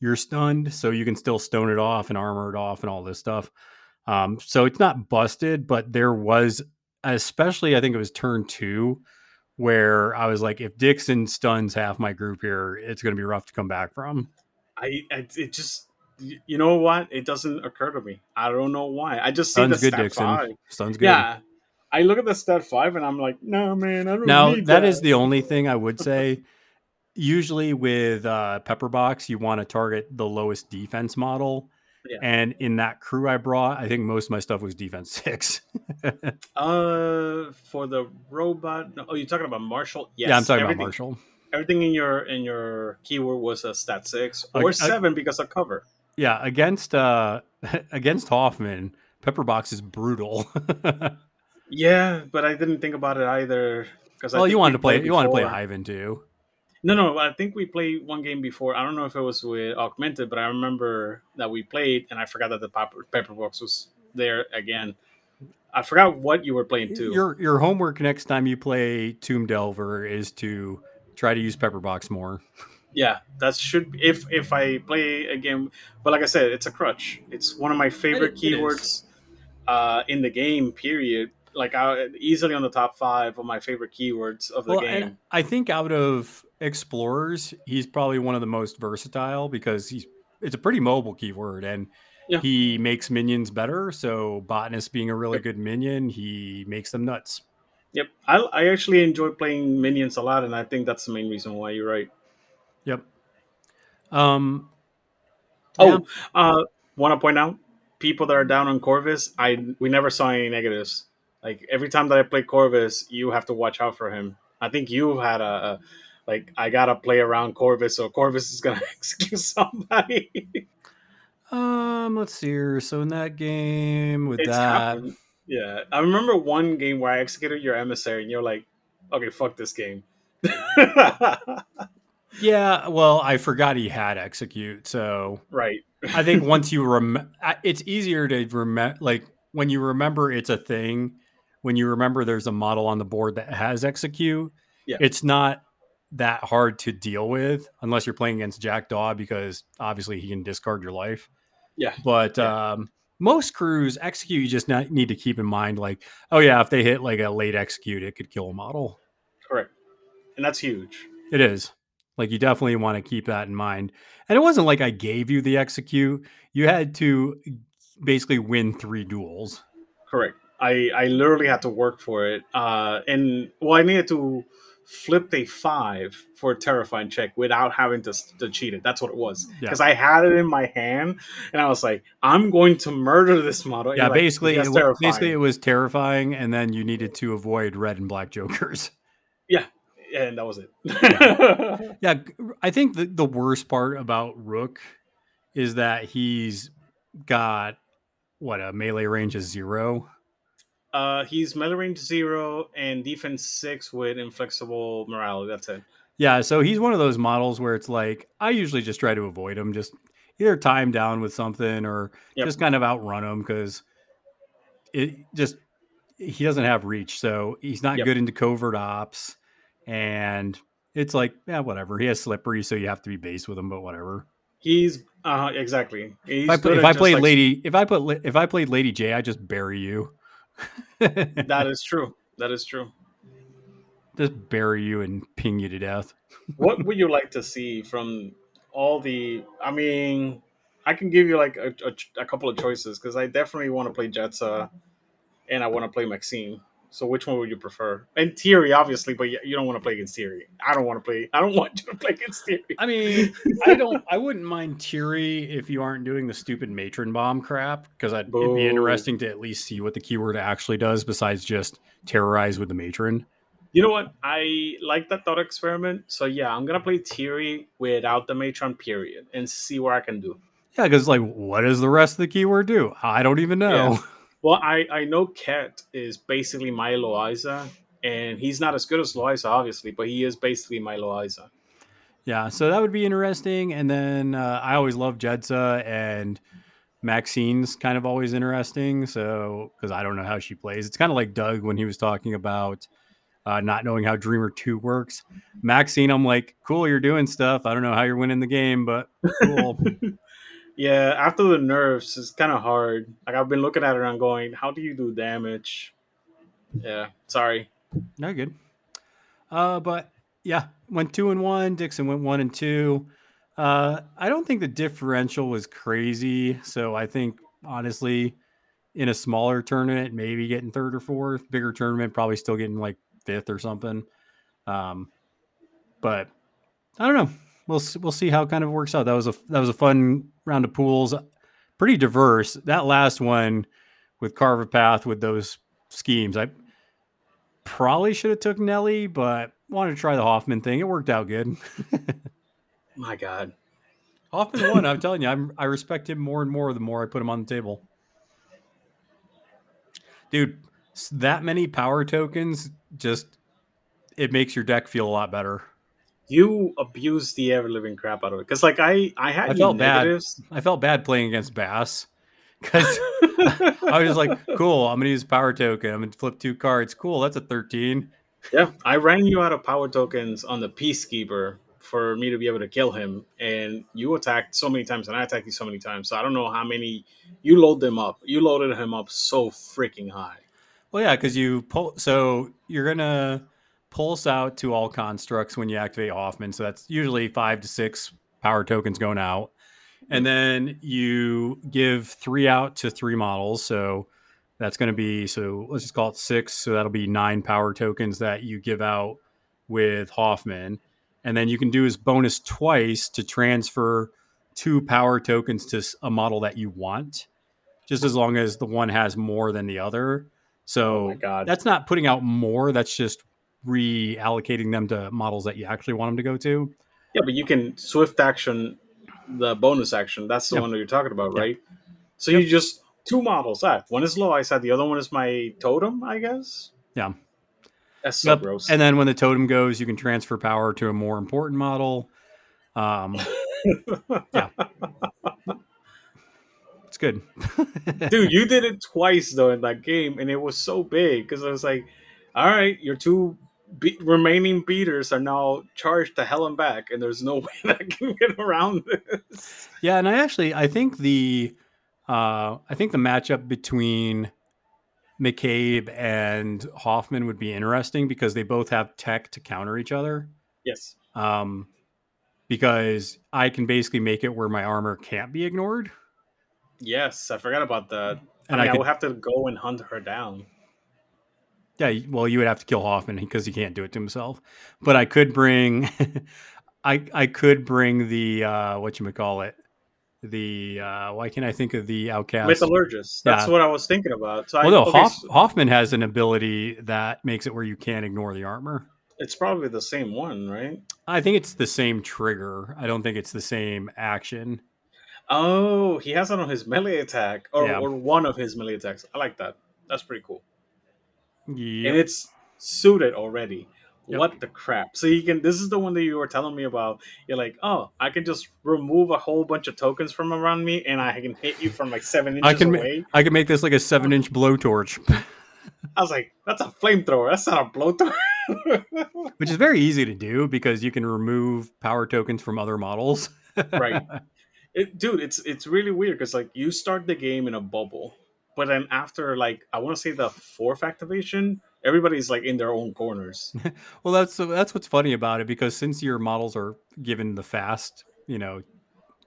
you're stunned, so you can still stone it off and armor it off and all this stuff. Um, so it's not busted, but there was, especially I think it was turn two, where I was like, if Dixon stuns half my group here, it's going to be rough to come back from.
I, I it just, you know what? It doesn't occur to me. I don't know why. I just see
Stuns
the
good,
stat
Dixon.
five.
Stuns good.
Yeah, I look at the stat five, and I'm like, no, man, I don't.
Now
need
that is the only thing I would say. Usually with uh, Pepperbox, you want to target the lowest defense model.
Yeah.
And in that crew I brought, I think most of my stuff was defense six.
Uh, for the robot. No, oh, you're talking about Marshal? Yes.
yeah, I'm talking
everything,
about Marshal.
Everything in your in your keyword was a stat six or
I-
seven because of cover.
Yeah, against uh against Hoffman, Pepperbox is brutal.
Yeah, but I didn't think about it either because
well, you wanted to play you wanted to play Ivan too.
No, no. I think we played one game before. I don't know if it was with Augmented, but I remember that we played, and I forgot that the pepper, pepper box was there again. I forgot what you were playing too.
Your your homework next time you play Tomb Delver is to try to use Pepperbox more.
yeah, that should be, if if I play a game. But like I said, it's a crutch. It's one of my favorite
It- it is.
keywords uh, in the game. Period. Like I, easily on the top five of my favorite keywords of the
Well,
game.
I think out of explorers, he's probably one of the most versatile because he's it's a pretty mobile keyword and
Yeah.
he makes minions better. So botanist being a really
Yep.
good minion, he makes them nuts.
Yep, I, I actually enjoy playing minions a lot, and I think that's the main reason why you're right.
Yep. Um.
Oh,
yeah.
uh, want to point out people that are down on Corvus. I we never saw any negatives. Like every time that I play Corvus, you have to watch out for him. I think you had a, a like I gotta play around Corvus, so Corvus is gonna execute somebody.
Um. Let's see here. So in that game with
it's
that,
happened. Yeah, I remember one game where I executed your emissary, and you're like, "Okay, fuck this game."
yeah. Well, I forgot he had execute. So
right.
I think once you rem, I- it's easier to remember. Like when you remember it's a thing, when you remember there's a model on the board that has execute,
Yeah.
it's not that hard to deal with unless you're playing against Jackdaw because obviously he can discard your life.
Yeah.
But um, most crews execute, you just not, need to keep in mind like, oh yeah, if they hit like a late execute, it could kill a model.
Correct. And that's huge.
It is. Like you definitely want to keep that in mind. And it wasn't like I gave you the execute. You had to basically win three duels.
Correct. I I literally had to work for it. Uh, and well, I needed to flip a five for a terrifying check without having to, to cheat it. That's what it was.
Yeah.
Because I had it in my hand, and I was like, I'm going to murder this model. And
Yeah,
you're like,
basically, it, wa-
terrifying."
basically it was terrifying, and then you needed to avoid red and black jokers.
Yeah, and that was it.
Yeah, I think the, the worst part about Rook is that he's got what a melee range of zero.
Uh, he's melee range zero and defense six with inflexible morality. That's it.
Yeah, so he's one of those models where it's like I usually just try to avoid him, just either tie him down with something or
Yep.
just kind of outrun him because it just he doesn't have reach, so he's not
Yep.
good into covert ops, and it's like yeah, whatever. He has slippery, so you have to be base with him, but whatever.
He's uh exactly. He's
If I, put, if I played
like-
Lady, if I put if I played Lady J, I just bury you.
That is true. That is true.
just bury you and ping you to death.
what would you like to see from all the i mean i can give you like a, a, a couple of choices because i definitely want to play Jedza and i want to play maxine so which one would you prefer in theory obviously but you you don't want to play against Tiri i don't want to play i don't want you to play against Tiri
I mean, I don't. I wouldn't mind Tiri if you aren't doing the stupid matron bomb crap because it'd be interesting to at least see what the keyword actually does besides just terrorize with the matron.
you know what i like that thought experiment so yeah i'm gonna play Tiri without the matron period and see what i can do
Yeah, because like, what does the rest of the keyword do? I don't even know.
Well, I, I know Ket is basically my Loiza, and he's not as good as Loiza, obviously, but he is basically my Loiza.
Yeah, so that would be interesting. And then uh, I always love Jedza and Maxine's kind of always interesting. So because I don't know how she plays, it's kind of like Doug when he was talking about uh, not knowing how Dreamer Two works. Maxine, I'm like, cool, you're doing stuff. I don't know how you're winning the game, but cool.
Yeah, after the nerfs, it's kind of hard. Like, I've been looking at it and I'm going, how do you do damage? Yeah, sorry.
no good. Uh, but yeah, went two and one. Dixon went one and two. Uh, I don't think the differential was crazy. So I think honestly, in a smaller tournament, maybe getting third or fourth. Bigger tournament, probably still getting like fifth or something. Um, but I don't know. We'll we'll see how it kind of works out. That was a that was a fun round of pools. Pretty diverse. That last one with Carve a Path with those schemes, I probably should have took Nellie, but wanted to try the Hoffman thing. It worked out good.
My God.
Hoffman won. I'm telling you, I'm, I respect him more and more the more I put him on the table. Dude, that many power tokens just it makes your deck feel a lot better.
You abused the ever living crap out of it. Because like I, I had
I felt bad.
negatives.
I felt bad playing against Bass because I was like, cool, I'm gonna use power token. I'm gonna flip two cards. Cool, that's a 13.
yeah, I ran you out of power tokens on the Peacekeeper for me to be able to kill him, and you attacked so many times, and I attacked you so many times. So I don't know how many you load them up. You loaded him up so freaking high.
Well, yeah, because you pull. So you're gonna pulse out to all constructs when you activate Hoffman. So that's usually five to six power tokens going out, and then you give three out to three models. So that's going to be so let's just call it six. So that'll be nine power tokens that you give out with Hoffman, and then you can do his bonus twice to transfer two power tokens to a model that you want, just as long as the one has more than the other. So
Oh
that's not putting out more. That's just reallocating them to models that you actually want them to go to.
Yeah, but you can swift action the bonus action. That's the
Yep.
one that you're talking about,
Yep.
right? So you just two models. Ah, one is low. I said the other one is my totem. I guess.
Yeah.
That's so
Yep.
gross.
And then when the totem goes, you can transfer power to a more important model. Um, yeah, it's good.
Dude, you did it twice though in that game, and it was so big because I was like, "All right, your two be- remaining beaters are now charged to hell and back, and there's no way that I can get around this."
Yeah, and I actually I think the uh, I think the matchup between McCabe and Hoffman would be interesting because they both have tech to counter each other.
Yes.
Um, because I can basically make it where my armor can't be ignored,
Yes, I forgot about that.
and
I,
I,
mean, I,
could
would have to go and hunt her down.
Yeah, well, you would have to kill Hoffman because he can't do it to himself. But I could bring, I I could bring the uh, what you call it, the uh, why can't I think of the outcast?
Metallurgist. That's
Yeah.
what I was thinking about. So
well,
I,
no,
okay,
Hoff, Hoffman has an ability that makes it where you can't ignore the armor.
it's probably the same one, right?
I think it's the same trigger. I don't think it's the same action.
Oh, he has it on his melee attack, or,
Yeah.
or one of his melee attacks. I like that. That's pretty cool.
Yeah,
and it's suited already.
Yep.
What the crap? So you can. This is the one that you were telling me about. You're like, oh, I can just remove a whole bunch of tokens from around me, and I can hit you from like seven inches
I can ma-
away.
I can make this like a seven inch blowtorch,
I was like, that's a flamethrower. That's not a blowtorch.
which is very easy to do because you can remove power tokens from other models.
right, it, dude. It's it's really weird because like you start the game in a bubble, but then after like I want to say the fourth activation, everybody's like in their own corners.
Well, that's that's what's funny about it because since your models are given the fast, you know,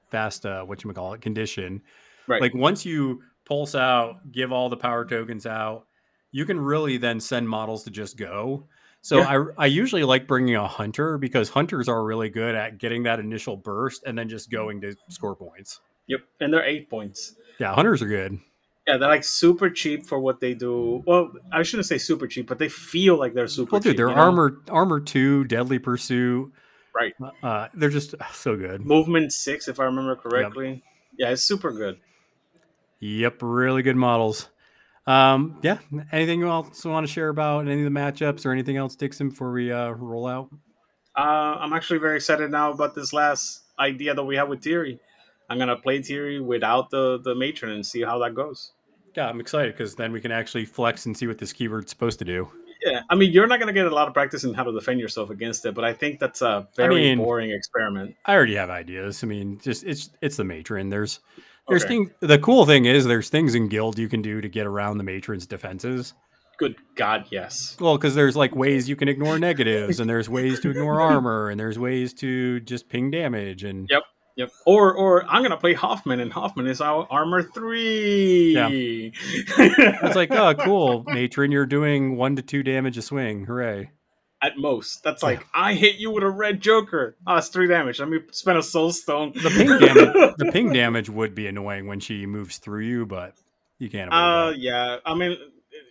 fast uh, what you call it condition,
Right.
like once you pulse out, give all the power tokens out, you can really then send models to just go. So I I usually like bringing a hunter because hunters are really good at getting that initial burst and then just going to score points.
yep, and they're eight points.
Yeah, hunters are good.
Yeah, they're like super cheap for what they do. Well, I shouldn't say super cheap, but they feel like they're super
Well, dude,
cheap.
they're
you know?
armor armor two, deadly pursuit.
Right.
Uh, they're just so good.
Movement six, if I remember correctly. Yeah, it's super good.
Yep, really good models. Um, yeah. Anything else you want to share about any of the matchups or anything else, Dixon, before we uh, roll out?
Uh, I'm actually very excited now about this last idea that we have with Tiri. I'm gonna play Tiri without the the matron and see how that goes.
Yeah, I'm excited because then we can actually flex and see what this keyword's supposed to do.
Yeah, I mean, you're not gonna get a lot of practice in how to defend yourself against it, but I think that's a very
mean-
boring experiment.
I already have ideas. I mean, just it's it's the matron. There's there's
Okay.
thing. The cool thing is there's things in guild you can do to get around the matron's defenses.
Good God, yes.
Well, because there's like ways you can ignore negatives, and there's ways to ignore armor, and there's ways to just ping damage, and
Yep. Yep. Or or I'm gonna play Hoffman, and Hoffman is our armor three. Yeah.
it's like, oh, cool, matron, you're doing one to two damage a swing. Hooray!
at most. That's like I hit you with a red Joker. Oh, it's three damage. Let me spend a soul stone.
The ping damage, the ping damage would be annoying when she moves through you, but you can't. Avoid
Uh,
that.
yeah. I mean,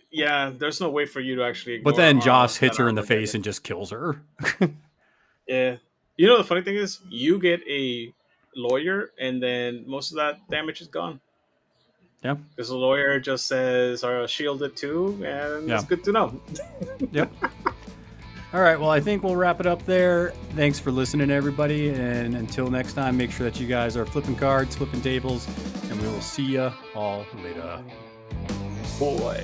yeah. There's no way for you to actually.
But then Joss hits her in the face and just kills her.
Yeah. You know the funny thing is, you get a lawyer, and then most of that damage is gone.
Yeah.
Because the lawyer just says, "Are shielded too," and
Yeah.
it's good to know.
Yep. All right. Well, I think we'll wrap it up there. Thanks for listening, everybody. And until next time, make sure that you guys are flipping cards, flipping tables, and we will see you all later.
Boy.